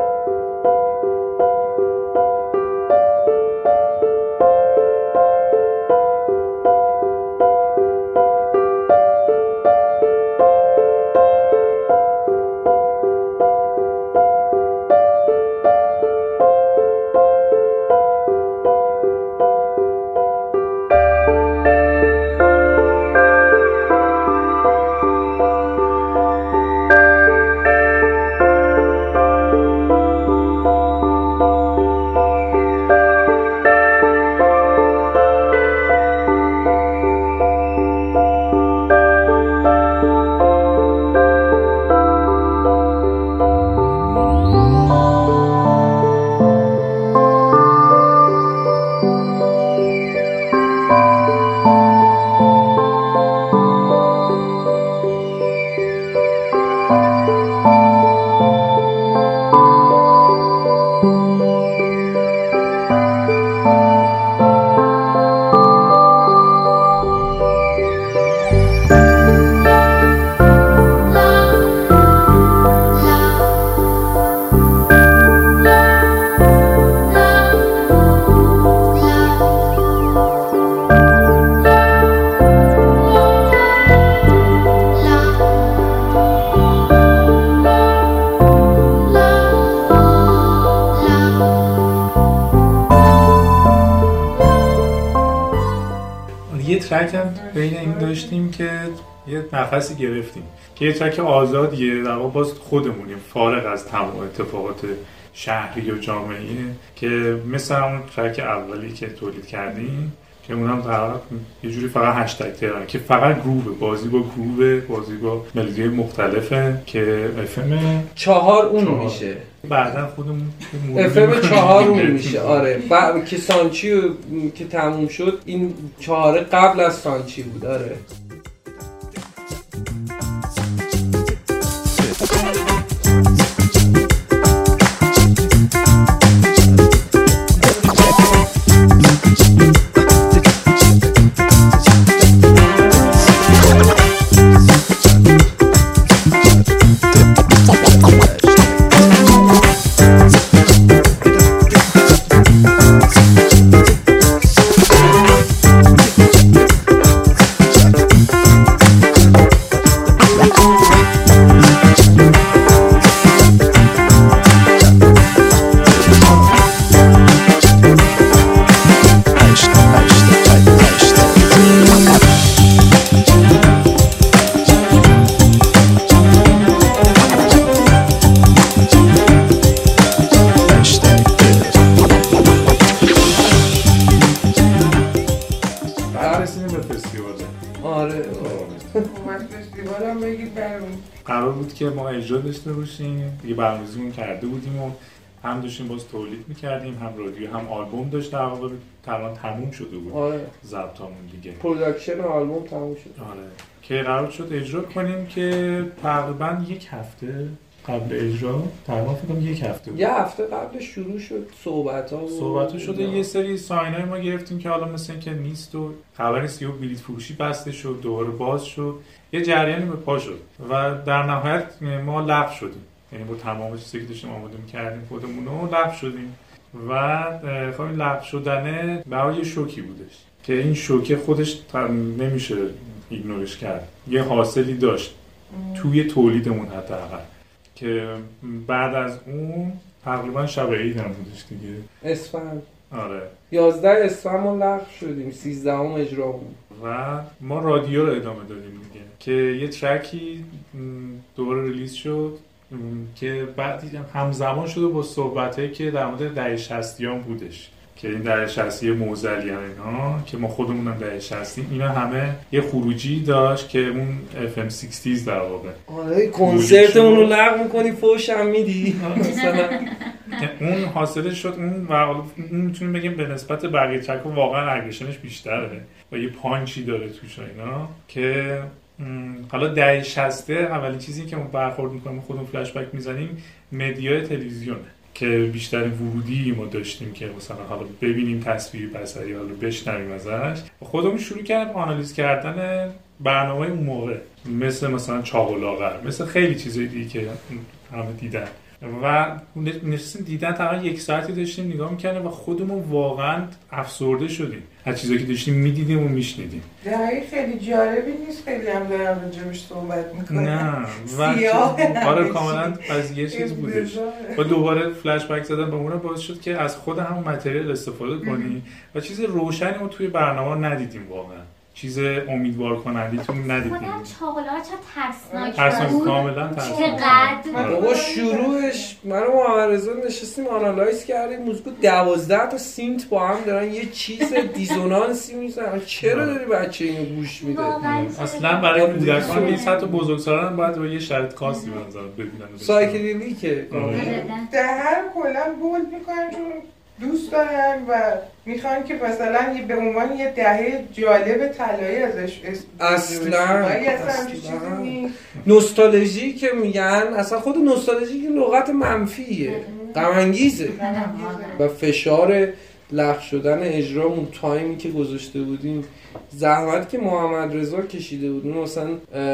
نفسی گرفتیم. که یه ترک آزادیه در واقع باز خودمونیم فارغ از تمام اتفاقات شهری و جامعه که مثل اون ترک اولی که تولید کردیم که اونم در یه جوری فقط هشتگ تهران که فقط گروه بازی با گروه بازی با ملودی مختلفه که افم چهار اون چهار. میشه. بعدا خودمون افم چهار اون میشه. آره. بعد که سانچی رو- که تموم شد این چهاره قبل از سانچی بود. آره. داشته باشیم. یه برنامه‌ریزیمون کرده بودیم و هم داشتیم باز تولید می‌کردیم هم رادیو هم آلبوم داشت در واقع تقریبا تموم شده بود. آره. ضبطامون دیگه. production آلبوم تموم شد. آره. که قرار شد اجرا کنیم که تقریبا یک هفته قبل اجرا تقریبا فکر کنم یک هفته بود. یه هفته قبل شروع شد صحبت ها صحبت شده یه سری sign های ما گرفتیم که حالا مثل اینکه نیست و خبر نیست. یه بلیت فروشی بسته شد دوباره باز شد. یه جریانی به پا شد و در نهایت ما لغو شدیم. یعنی با تمام چیزی که داشتیم آماده کردیم خودمون رو لغو شدیم. و خب این لغو شدنه برای یه شوکی بودش که این شوکه خودش نمیشه ایگنورش کرد. یه حاصلی داشت توی تولیدمون حداقل. که بعد از اون تقریبا شب عید هم بودش دیگه. اسفند آره. 11 اسفند ما لغو شدیم 13 هم اجرا بود و ما رادیو رو ادامه دادیم دیگه که یه ترکی دوباره ریلیز شد که بعد دیدم همزمان شده با صحبت که در مورد دهه 60 هم بودش. که این دهه 60 موزلی هم اینا که ما خودمونم دهه 60 اینا همه یه خروجی داشت که اون FM 60 در واقع. آره کنسرتمون رو لغو می‌کنی فوش هم میدی. مثلا که اون حاصلش شد اون و اون می‌تونیم بگیم به نسبت بقیه ترک واقعا اگریشنش بیشتره. و یه پانچی داره توش اینا که حالا دهه 60 اولین چیزی که ما برخورد می‌کنیم خودمون فلش بک می‌زنیم مدیای تلویزیونه. که بیشترین ورودی ما داشتیم که مثلا حالا ببینیم تصویر بصری حالا بشنویم ازش. خودمون شروع کردیم آنالیز کردن برنامه اون موقع. مثل مثلا چاق و مثل خیلی چیزای دیگه که همه دیدن. و نشستیم دیدن تقریبا یک ساعتی داشتیم نگاه می‌کردیم و خودمون واقعا افسرده شدیم. از چیزایی که داشتیم می‌دیدیم و میشنیدیم. دهه خیلی جالبی نیست خیلی هم دارم راجبش صحبت می‌کنم. نه و آره کاملا از یه چیز بودش. و دوباره فلش بک زدن به اون باعث شد که از خود همون متریال استفاده کنی. و چیز روشنی ما توی برنامه ندیدیم واقعا. چیز امیدوار کنندیتون ندیدیم. خودم چاقلا چه ترسناک ترسناک. کاملا ترسناک. چقدر؟ بابا شروعش من و محمد رضا نشستیم آنالایز کردیم. موزیکو دوازده تا سینت با هم دارن. یه چیز دیزونانسی می‌زنن. چرا داری بچه اینو گوش میده اصلا برای کودکان نیست حتی بزرگسالان باید با یه شرط خاصی بنظرم ببینن. سایکدلیکه آره. دهر کلا بولد می‌کنن چون دوست دارن و می‌خوان که مثلا یه به عنوان یه دهه جالب طلایی ازش اسم اصلا ولی اصلا. نوستالژی که میگن اصلا خود نوستالژی که لغت منفیه غم انگیزه و فشار لغو شدن اجرامون time ی که گذاشته بودیم زحمت که محمد رضا کشیده بود. اون مثلا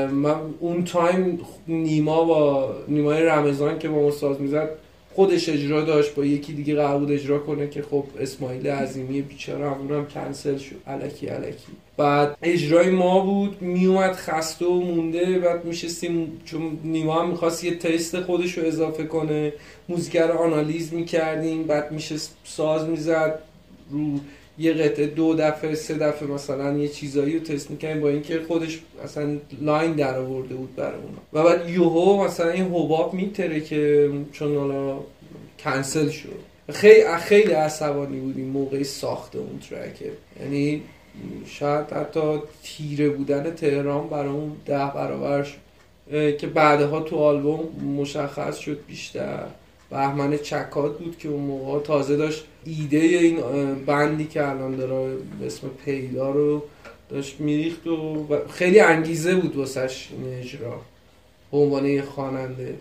من اون time نیما با نیمای رمضان که با ما ساز می‌زد خودش اجرا داشت با یکی دیگه قرار بود اجرا کنه که خب اسماعیل عظیمی بیچاره همون هم کنسل شد. الکی الکی بعد اجرای ما بود میومد خسته و مونده. بعد میشستیم چون نیما هم می‌خواست یه taste خودش رو اضافه کنه. موزیک رو آنالیز می‌کردیم. بعد نیما ساز می‌زد رو یه قطعه دو دفعه سه دفعه مثلا یه چیزایی رو تست می‌کنیم با اینکه خودش اصلا line در آورده بود برای اونا. و بعد یهو مثلا این حباب می‌ترکه که چون حالا کنسل شد. خیلی خیلی عصبانی بودیم موقع ساخت اون track ه یعنی شاید حتی تیره بودن تهران برای اون ده برابر شد. که بعدها تو آلبوم مشخص شد بیشتر. بهمن چکات بود که اون موقع تازه داشت ایده این بندی که الان داره به اسم پیدا رو داشت میریخت و خیلی انگیزه بود واسش این اجرا به عنوان یه خواننده.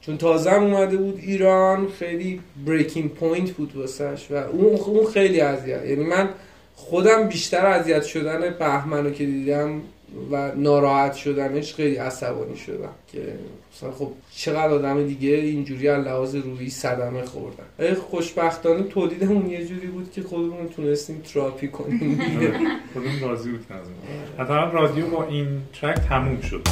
چون تازه اومده بود ایران خیلی breaking point بود واسش و اون اون خیلی اذیت یعنی من خودم بیشتر اذیت شدن بهمن رو که دیدم و ناراحت شدنش خیلی عصبانی شدم که مثلا خب چقدر آدم دیگه اینجوری از لحاظ روحی صدمه خوردن. خوشبختانه تولیدمون یه جوری بود که خودمون تونستیم تراپی کنیم. خودمون راضی بود حتی رادیو با این ترک تموم شد.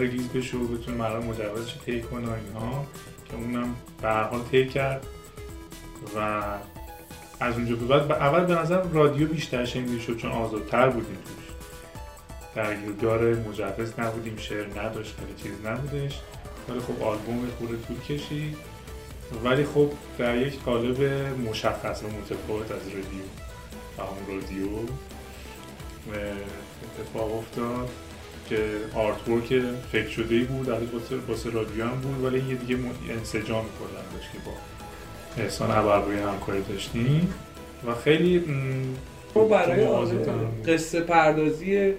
ریلیز بشه و بتونه مردم مجوزش طی کنه و اینها که اونم به هر حال طی کرد. و از اونجا به بعد اول به نظر رادیو بیشتر شنیده شد چون آزادتر بودیم توش. درگیردار مجوز نبودیم شعر نداشت خیلی چیز نبودش. ولی خب آلبوم خورده طول کشید. ولی خب در یک قالب مشخص و متفاوت از رادیو همون رادیو اتفاق افتاد. که آرت ورک فکر شده ای بود از واسه رادیو هم بود ولی یه دیگه انسجام کردن داشت که با احسان عبربوی همکاری داشتیم. و خیلی خب برای قصه پردازی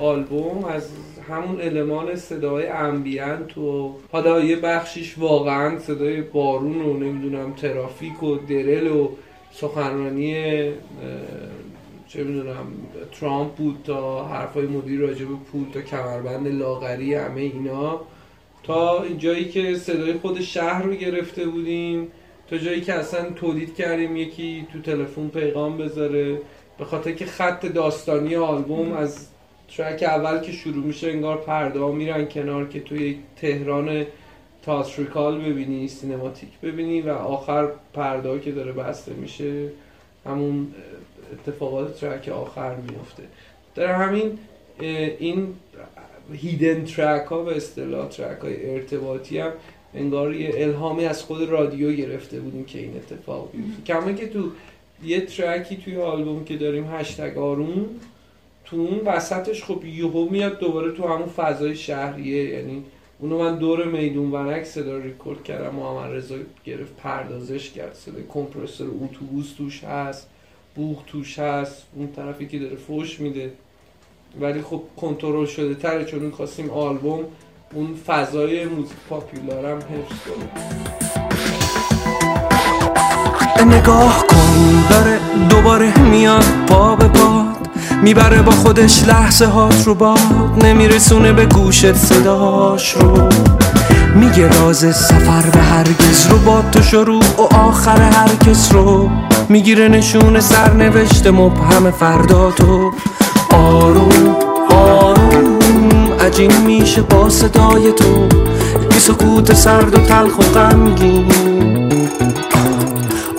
آلبوم از همون المان صدای امبینت و حالا یه بخشیش واقعا صدای بارون و نمی‌دونم ترافیک و درل و سخنرانی چه می‌دونم ترامپ بود تا حرفای مدیر راجع به پول تا کمربند لاغری همه اینا. تا جایی که صدای خود شهر رو گرفته بودیم تا جایی که اصلا تولید کردیم یکی تو تلفن پیغام بذاره. به خاطر که خط داستانی آلبوم از ترک اول که شروع میشه انگار پرده ها میرن کنار که توی تهران theatrical ببینی cinematic ببینی و آخر پرده که داره بسته میشه همون اتفاقات track آخر میفته در همین این hidden track ها و اصطلاح track های ارتباطی هم انگار یه الهامی از خود رادیو گرفته بودیم که این اتفاق بیفته. کما که تو یه track ی توی آلبوم که داریم هشتگ آروم تو اون وسطش خب یهو میاد دوباره تو همون فضای شهریه. یعنی اونو من دور میدون ونک صدا ریکورد کردم محمد رضا گرفت پردازش کرد. صدای کمپرسور اتوبوس توش هست. بوغ توش هست اون طرفی که داره فوش میده. ولی خب کنترل شده تره چون خواستیم آلبوم اون فضای موزیک پاپیولارم حفظ کنه. نگاه کن داره دوباره میاد پا به پا می‌بره با خودش لحظه هات رو باد. نمیرسونه به گوشت صداش رو. میگه راز سفر به هرگز رو. با تو شروع و آخر هر کس رو. می‌گیره نشون سرنوشت مبهم فردا تو. آروم آروم عجین میشه با صدای تو. بی سکوت سرد و تلخ و غمگین.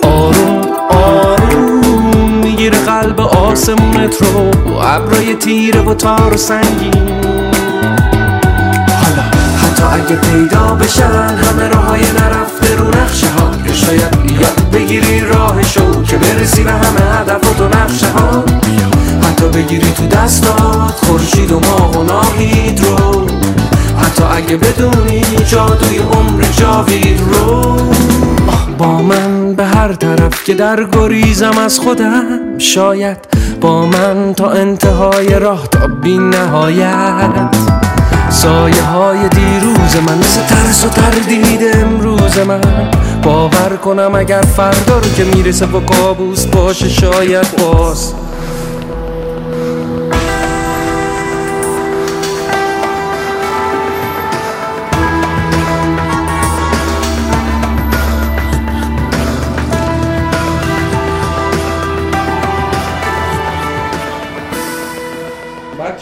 آروم آروم می‌گیره قلب آسمونت رو. ابرای تیره و تار و سنگین. حالا حتی اگه پیدا بشن همه راهای نرفته رو نقشه ها شاید یاد بگیری راهشو که برسی به همه هدف و نقشه ها حتی بگیری تو دستات خورشید و ماه و ناهید رو. حتی اگه بدونی جادوی عمر جاوید رو. با من به هر طرف که در گریزم از خودم شاید با من تا انتهای راه تا بی نهایت. سایه های دیروز من مثل ترس و تردید امروز من. باور کنم اگر فردا رو که می‌رسه با کابوس باشه شاید باز.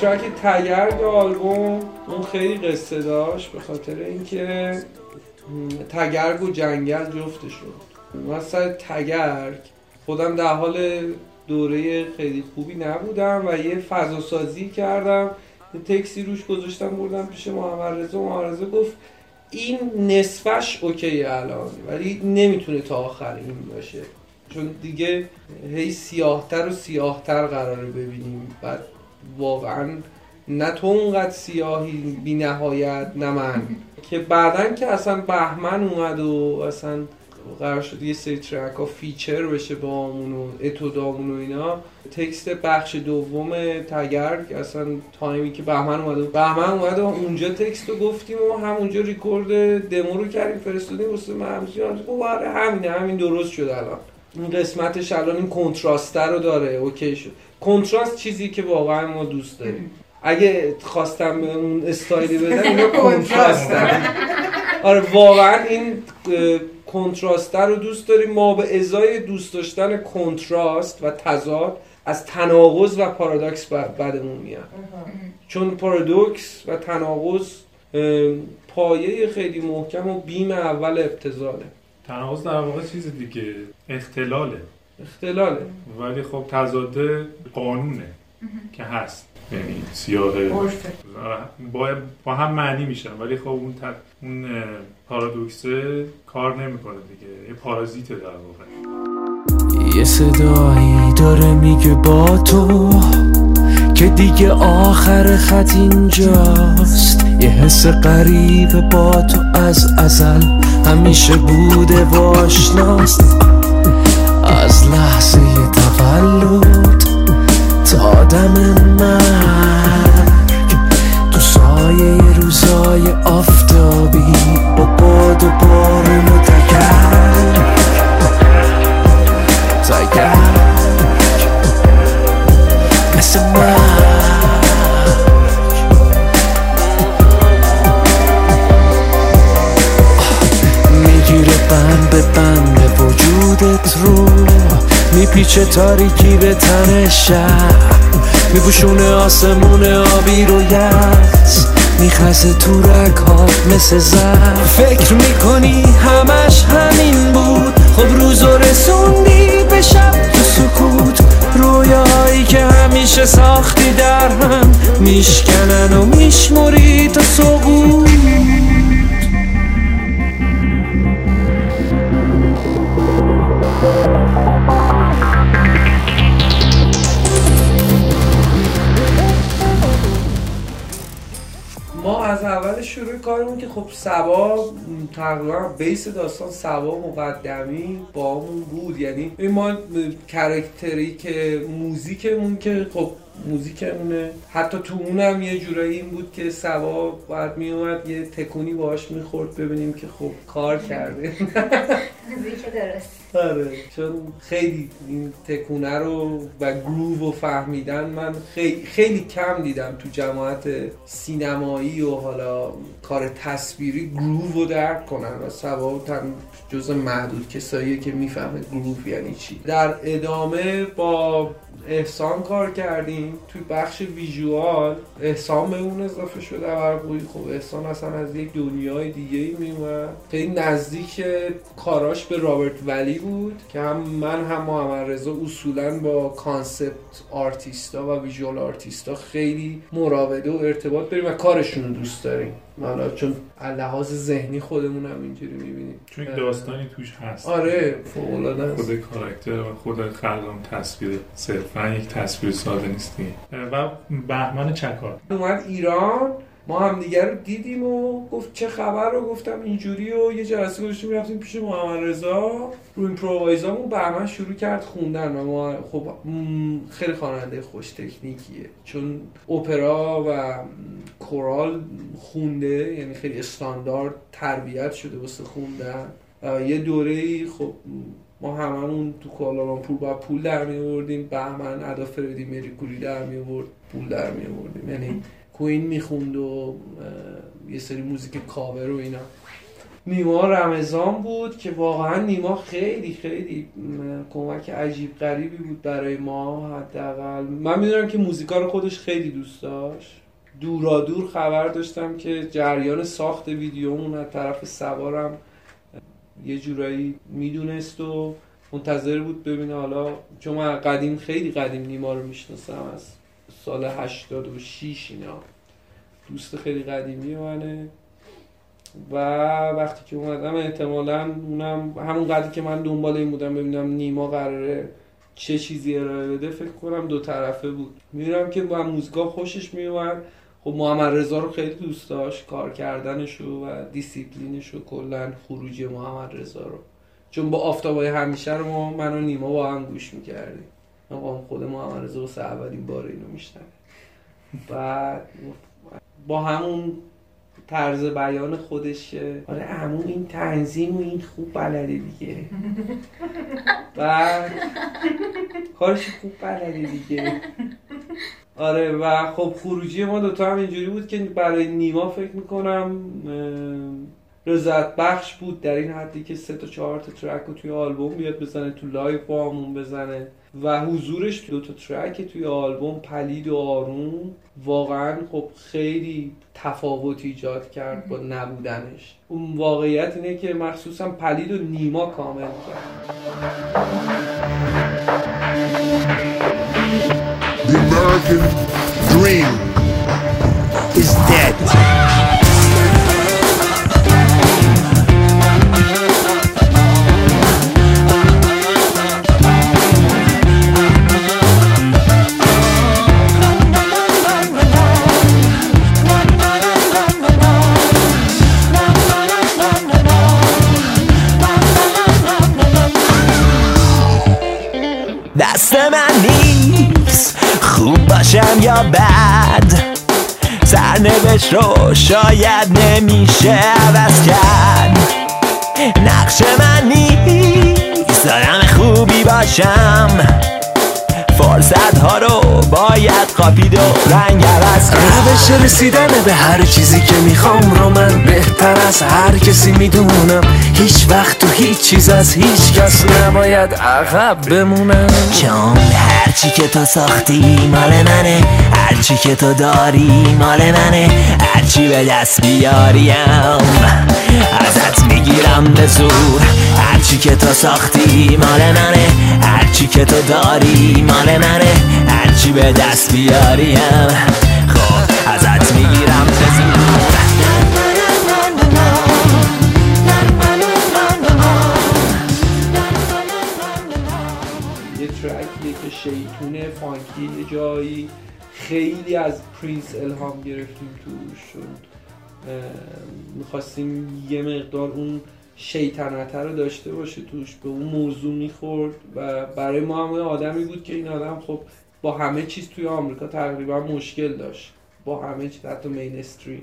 ترک تگرگ آلبوم اون خیلی قصه داشت به خاطر اینکه تگرگ و جنگل جفتشون. من سر تگرگ خودم در حال دوره خیلی خوبی نبودم و یه فضا سازی کردم یه تکسی روش گذاشتم بردم پیش محمد رضا. محمد گفت این نصفش اوکیه الان ولی نمی‌تونه تا آخر این باشه. چون دیگه هی سیاهتر و سیاهتر قراره ببینیم. بعد واقعا نه تو اونقدر سیاهی بی نهایت نه من. که بعدا که اصلا بهمن اومد و اصلا قرار شد یه سری track ها feature بشه با همون و اتودامون و اینا text بخش دوم تگرگ اصلا تایمی که بهمن اومد بهمن و اونجا text رو گفتیم و همونجا record demo رو کردیم فرستادیم واسه گفت آره همینه همین درست شد الان. این قسمتش الان این کنتراستر رو داره. اوکی شد. کنتراست چیزی که واقعا ما دوست داریم. اگه خواستم به اون استایلی بدم اینا کنتراستن آره واقعا این اه، کنتراستر رو دوست داریم. ما به ازای دوست داشتن کنتراست و تضاد از تناقض و پارادوکس بدمون میاد. چون پارادوکس و تناقض پایه خیلی محکم و بیم اول ابتزاله. تناقض در واقع چیز دیگه. اختلاله. اختلاله. ولی خب تضاد قانونه که هست. یعنی سیاه. با, با هم معنی میشن. ولی خب اون, ت... اون پارادوکسه کار نمی‌کنه دیگه. یه پارازیته در واقع. یه صدایی داره میگه با تو. که دیگه آخر خط اینجاست. یه حس غریب با تو از ازل همیشه بوده و آشناست. از لحظه تولد تا دم مرگ. تو سایه روزای آفتابی با باد و بارون و تگرگ مثل من وجودت رو میپیچه تاریکی به تن شب. میپوشونه آسمون آبی رو یز. میخزه تو رگهات مثل زر فکر می‌کنی همش همین بود. خب روز و رسوندی به شب تو سکوت. رویاهایی که همیشه ساختی در هم. میشکنن و میشموری تا سقوط. خب سبا تقریبا بیس داستان سبا مقدمی با همون بود. یعنی ما کرکتری که موزیکمون که خب موزیکمونه. حتی تو اونم یه جورایی این بود که سوا باید میومد یه تکونی باهاش می‌خورد ببینیم که خب کار کرده. موزیک درست. آره چون خیلی این تکونه رو و گروو رو فهمیدن من خیلی, خیلی کم دیدم تو جماعت سینمایی و حالا کار تصویری گروو رو درک کنن و سوا هم جز معدود کساییه که می‌فهمه groove یعنی چی. در ادامه با احسان کار کردیم. توی بخش visual احسان به اون اضافه شده و خب احسان اصلا از یک دنیای دیگه ای میومد خیلی نزدیک کاراش به رابرت ولی بود که هم من هم محمد رضا اصولا با concept artist ا و visual artist ا خیلی مراوده و ارتباط داریم و کارشون دوست داریم. حالا چون لحاظ ذهنی خودمون هم اینجوری می‌بینیم. چون داستانی توش هست. آره فوق خود کاراکتر و خود خلقان تصویر صرفا یک تصویر ساده نیست و بهمن چکار. اومد ایران ما هم دیگر رو دیدیم و گفت چه خبر رو گفتم اینجوری و یه جلسه گذاشتیم رفتیم پیش محمد رضا. رو این بهمن شروع کرد خوندن و ما خب خیلی خواننده خوش تکنیکیه. چون اپرا و کورال خونده یعنی خیلی استاندارد تربیت شده واسه خوندن. یه دوره ای خب ما هممون تو کوالالامپور با پول در می آوردیم بهمن ادا فردی مریکوری در می آورد پول در می آوردیم یعنی کوین می‌خوند و یه سری موزیک کاور و اینا. نیما رمضان بود که واقعا نیما خیلی خیلی کمک عجیب غریبی بود برای ما حداقل. من می‌دونم که موزیکا رو خودش خیلی دوست داشت. دورا دور خبر داشتم که جریان ساخت ویدیومون از طرف سوارم یه جورایی می‌دونست و منتظر بود ببینه. حالا چون من قدیم خیلی قدیم نیما رو می‌شناسم از سال 86 اینا. دوست خیلی قدیمی منه. و وقتی که اومدم احتمالا اونم همون قدری که من دنبال این بودم ببینم نیما قراره چه چیزی ارائه بده فکر کنم دو طرفه بود. می‌بینم که با موزیکا خوشش میومد خب محمد رضا رو خیلی دوست داشت کار کردنش و دیسیپلینش و کلا خروجی محمد رضا رو. چون با آفتابای همیشه رو ما من و نیما با هم گوش می‌کردیم. من خود محمد رضا واسه اولین بار اینو میشنم بعد با همون طرز بیان خودش آره همون این تنظیم و این خوب بلده دیگه. بعد کارش خوب بلده دیگه. آره و خب خروجی ما دوتا هم اینجوری بود که برای نیما فکر می‌کنم رضایت بخش بود در این حدی که سه تا چهار تا track رو توی آلبوم بیاد بزنه تو live با همون بزنه. و حضورش دو تا track توی آلبوم پلید و آروم. واقعا خب خیلی تفاوت ایجاد کرد با نبودنش. اون واقعیت اینه که مخصوصا پلید و نیما کامل کرد. The American dream is dead. باشم یا بد سرنوشت رو شاید نمیشه عوض کرد. نقش من نیست. دارم خوبی باشم. فرصت ها رو باید قاپید و رنگ عوض کرد. روش رسیدن به هر چیزی که می‌خوام رو من بهتر از هر کسی می‌دونم. هیچ وقت تو هیچ چیز از هیچ کس نباید عقب بمونم. چون هرچی که تو ساختی مال منه هرچی که تو داری مال منه هرچی به دست بیاریم. ازت می‌گیرم به زور هرچی که تو ساختی مال منه هرچی که تو داری مال منه. هرچی به دست بیاریم. خب ازت می‌گیرم. به زور یه شیطونه funky یه جایی خیلی از Prince الهام گرفتیم توش. می‌خواستیم یه مقدار اون شیطنته رو داشته باشه توش به اون موضوع می‌خورد و برای ما هم آدمی بود که این آدم خب با همه چیز توی آمریکا تقریبا مشکل داشت. با همه چیز حتی mainstream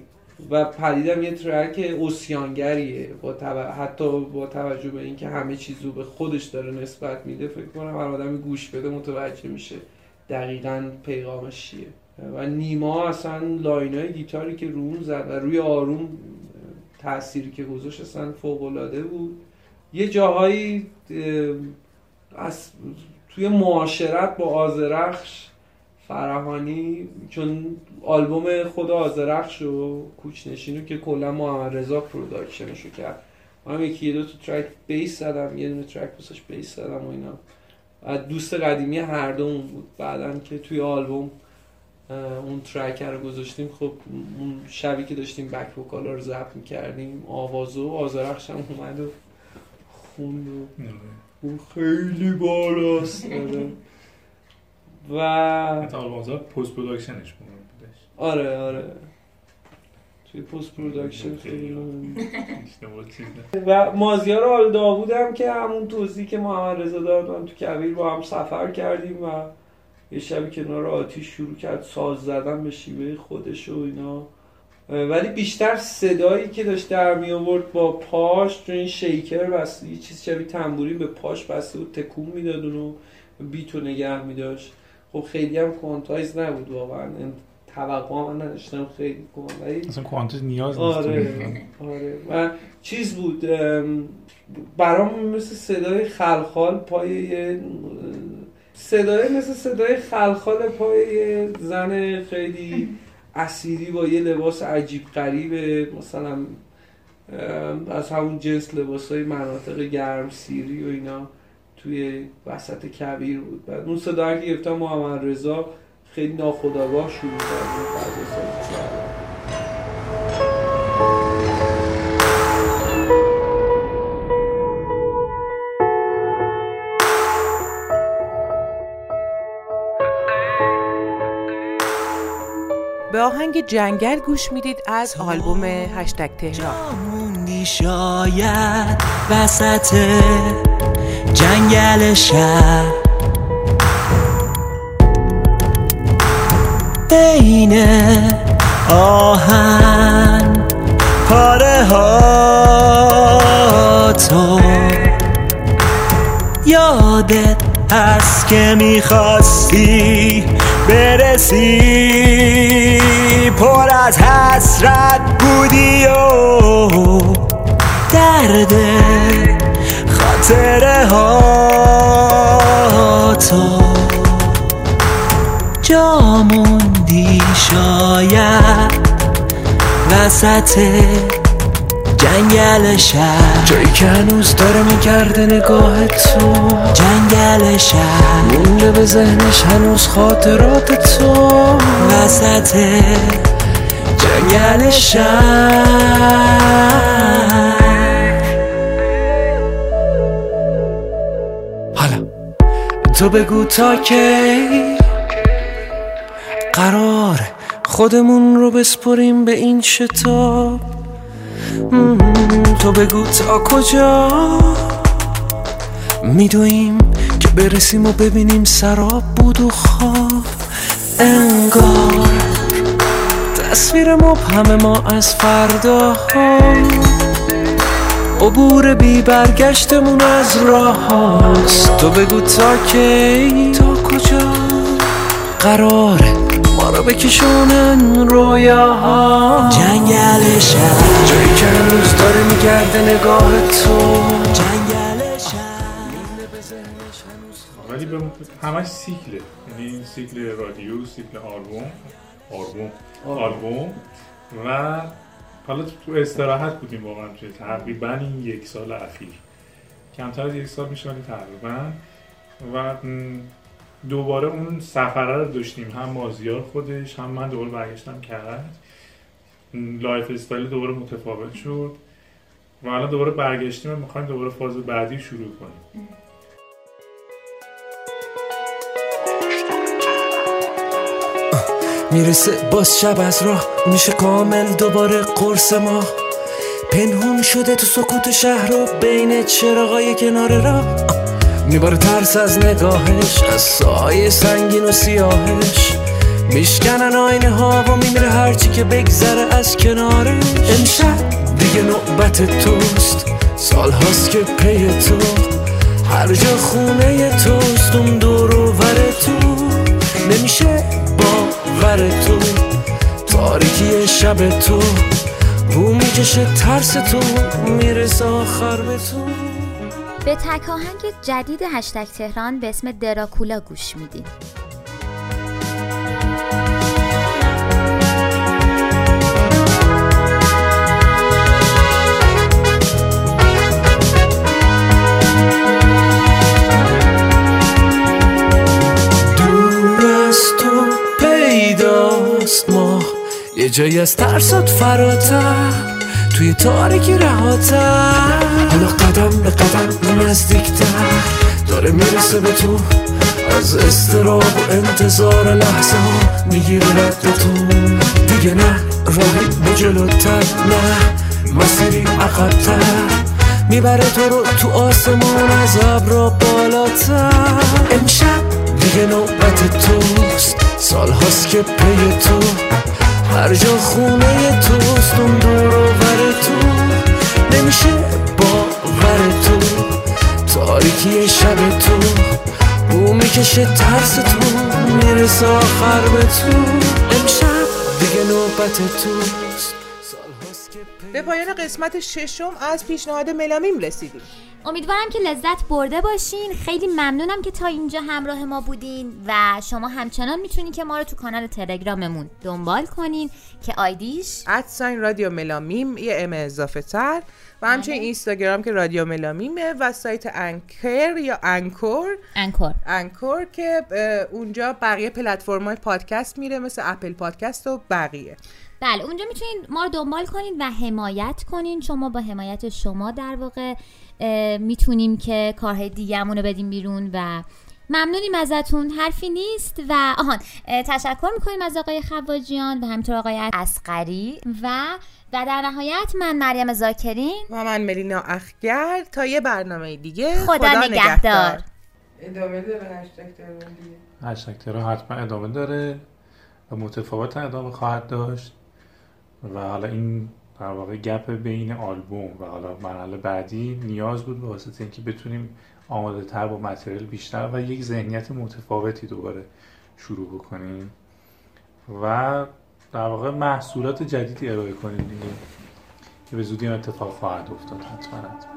و پلیدم یه track عصیانگریه. با توجه حتی با توجه به اینکه همه چیز رو به خودش داره نسبت میده فکر کنم هر آدمی گوش بده متوجه میشه دقیقا پیغامش چیه. و نیما اصلا line های گیتاری که روم زد و روی آروم تأثیری که گذاشت اصلا فوق بود. یه جاهایی از توی معاشرت با آذرخش فراهانی چون آلبوم خود آذرخش و کوچنشینو که کلا محمد رضا production شو کرد. من یکی دو تا track bass زدم یه دونه track بسش bass زدم و اینا. دوست قدیمی هر دومون بود. بعدا که توی آلبوم اون track رو گذاشتیم خب اون شبی که داشتیم back vocal ا رو ضبط می‌کردیم آواز و آذرخش هم اومد و خوند و اون خیلی بالاست آره. و حتی آلبوم post production ش بودش. آره آره. توی post production خیلی و مازیار آل داوود هم که همون توضیحی که محمد رضا داد من تو کبیر با هم سفر کردیم و یه شبی کنار آتیش شروع کرد ساز زدن به شیوه خودش و اینا. ولی بیشتر صدایی که داشت در می آورد با پاش تو این شیکر بس یه چیز شبیه تنبوری به پاش بسته و تکون می‌داد اونو بیتو نگه می داشت. خب خیلی هم کوانتایز نبود واقعا توقع من نداشتم خیلی ولی اصلا کوانتایز نیاز نیست آره آره. و چیز بود برام مثل صدای خلخال پای صدای مثل صدای خلخال پای زن خیلی اسیری با یه لباس عجیب غریبه. مثلا از همون جنس لباس های مناطق گرم سیری و اینا توی وسط کبیر بود. بعد اون صدا که گرفتم محمد رضا خیلی ناخداگاه شروع کرد. به آهنگ جنگل گوش می‌دید از آلبوم هشتگ تهران. شاید وسط جنگل شب بین آهن پاره ها تو یادت هست که می‌خواستی برسی پر از حسرت بودی و درد خاطره ها تو جا موندی شاید وسط جنگل شهر. جایی که هنوز داره میگرده نگاه تو. جنگل شهر. مونده به ذهنش هنوز خاطرات تو. وسط جنگل شهر. حالا تو بگو تا کی. قرار خودمون رو بسپریم به این شتاب. تو بگو تا کجا؟ میدویم که برسیم و ببینیم سراب بود و خواب. انگار تصویر مبهم ما از فردا عبور بی برگشتمون از راه هاست. تو بگو تا کی؟ تا کجا؟ قراره رو بکشونن رویاها. جنگل شهر. جایی که هنوز داره میگرده نگاه تو. جنگل ولی به همش سیکله. یعنی سیکل رادیو سیکل آلبوم. آلبوم. آلبوم. و حالا تو استراحت بودیم واقعا توی تقریبا این یک سال اخیر. کمتر از یک سال میشه ولی تقریبا. و دوباره اون سفره رو داشتیم. هم مازیار خودش هم من دوباره برگشتم کرد. lifestyle دوباره متفاوت شد. و الان دوباره برگشتیم و می‌خوایم دوباره فاز بعدی شروع کنیم. می‌رسه باز شب از راه. میشه کامل دوباره قرص ما. پنهون شده تو سکوت شهر و بین چراغای کنار راه. میباره ترس از نگاهش از سایه سنگین و سیاهش. میشکنن آینه ها و میمیره هرچی که بگذره از کنارش. امشب دیگه نوبت توست سال هاست که پی تو. هر جا خونه توست اون دور و ور تو. نمیشه باور تو تاریکی شب تو. بو می‌کشه ترس تو می‌رسه آخر به تو. به تک آهنگ جدید هشتگ تهران به اسم دراکولا گوش ما یه جایی از ترسات فراتر توی تاریکی رهاتر. حالا قدم به قدم نزدیکتر داره می‌رسه به تو از استراب و انتظار لحظه ها می‌گیره رد تو. دیگه نه راهی به جلوتر نه مسیری عقبتر. می‌بره تو رو تو آسمون از ابرا بالاتر. امشب دیگه نوبت توست. سال هاست که پی تو. هر جا خونه توست اون ور تو نمیشه باور تو. تاریکی شب تو بو می‌کشه ترس تو می‌رسه آخر به تو. امشب دیگه نوبت توست. به پایان قسمت ششم از پیشنهاد ملامیم رسیدیم. امیدوارم که لذت برده باشین. خیلی ممنونم که تا اینجا همراه ما بودین و شما همچنان می‌تونین که ما رو تو کانال تلگراممون دنبال کنین که ID ش at sign رادیو ملامیم یه M اضافه تر و همچنین اینستاگرام که رادیو ملامیمه و سایت Anchor یا Anchor. Anchor. Anchor که اونجا بقیه پلتفرم های پادکست میره مثل Apple Podcast و بقیه. بله اونجا می‌تونین ما رو دنبال کنین و حمایت کنین. شما با حمایت شما در واقع می‌تونیم که کارهای دیگه‌مون رو بدیم بیرون و ممنونیم ازتون. حرفی نیست و آهان اه، تشکر می‌کنیم از آقای خواجیان و همینطور آقای اسقری و و در نهایت من مریم زاکرین. و من ملینا اخگر. تا یه برنامه دیگه خدا نگهدار. ادامه داره هشتگ تهران دیگه. هشتگ حتما ادامه داره و متفاوت هم ادامه خواهد داشت. و حالا این در واقع گپ بین آلبوم و حالا مرحله بعدی نیاز بود به واسطه اینکه بتونیم آماده تر با متریال بیشتر و یک ذهنیت متفاوتی دوباره شروع بکنیم و در واقع محصولات جدیدی ارائه کنیم دیگه. که به زودی این اتفاق خواهد افتاد حتما.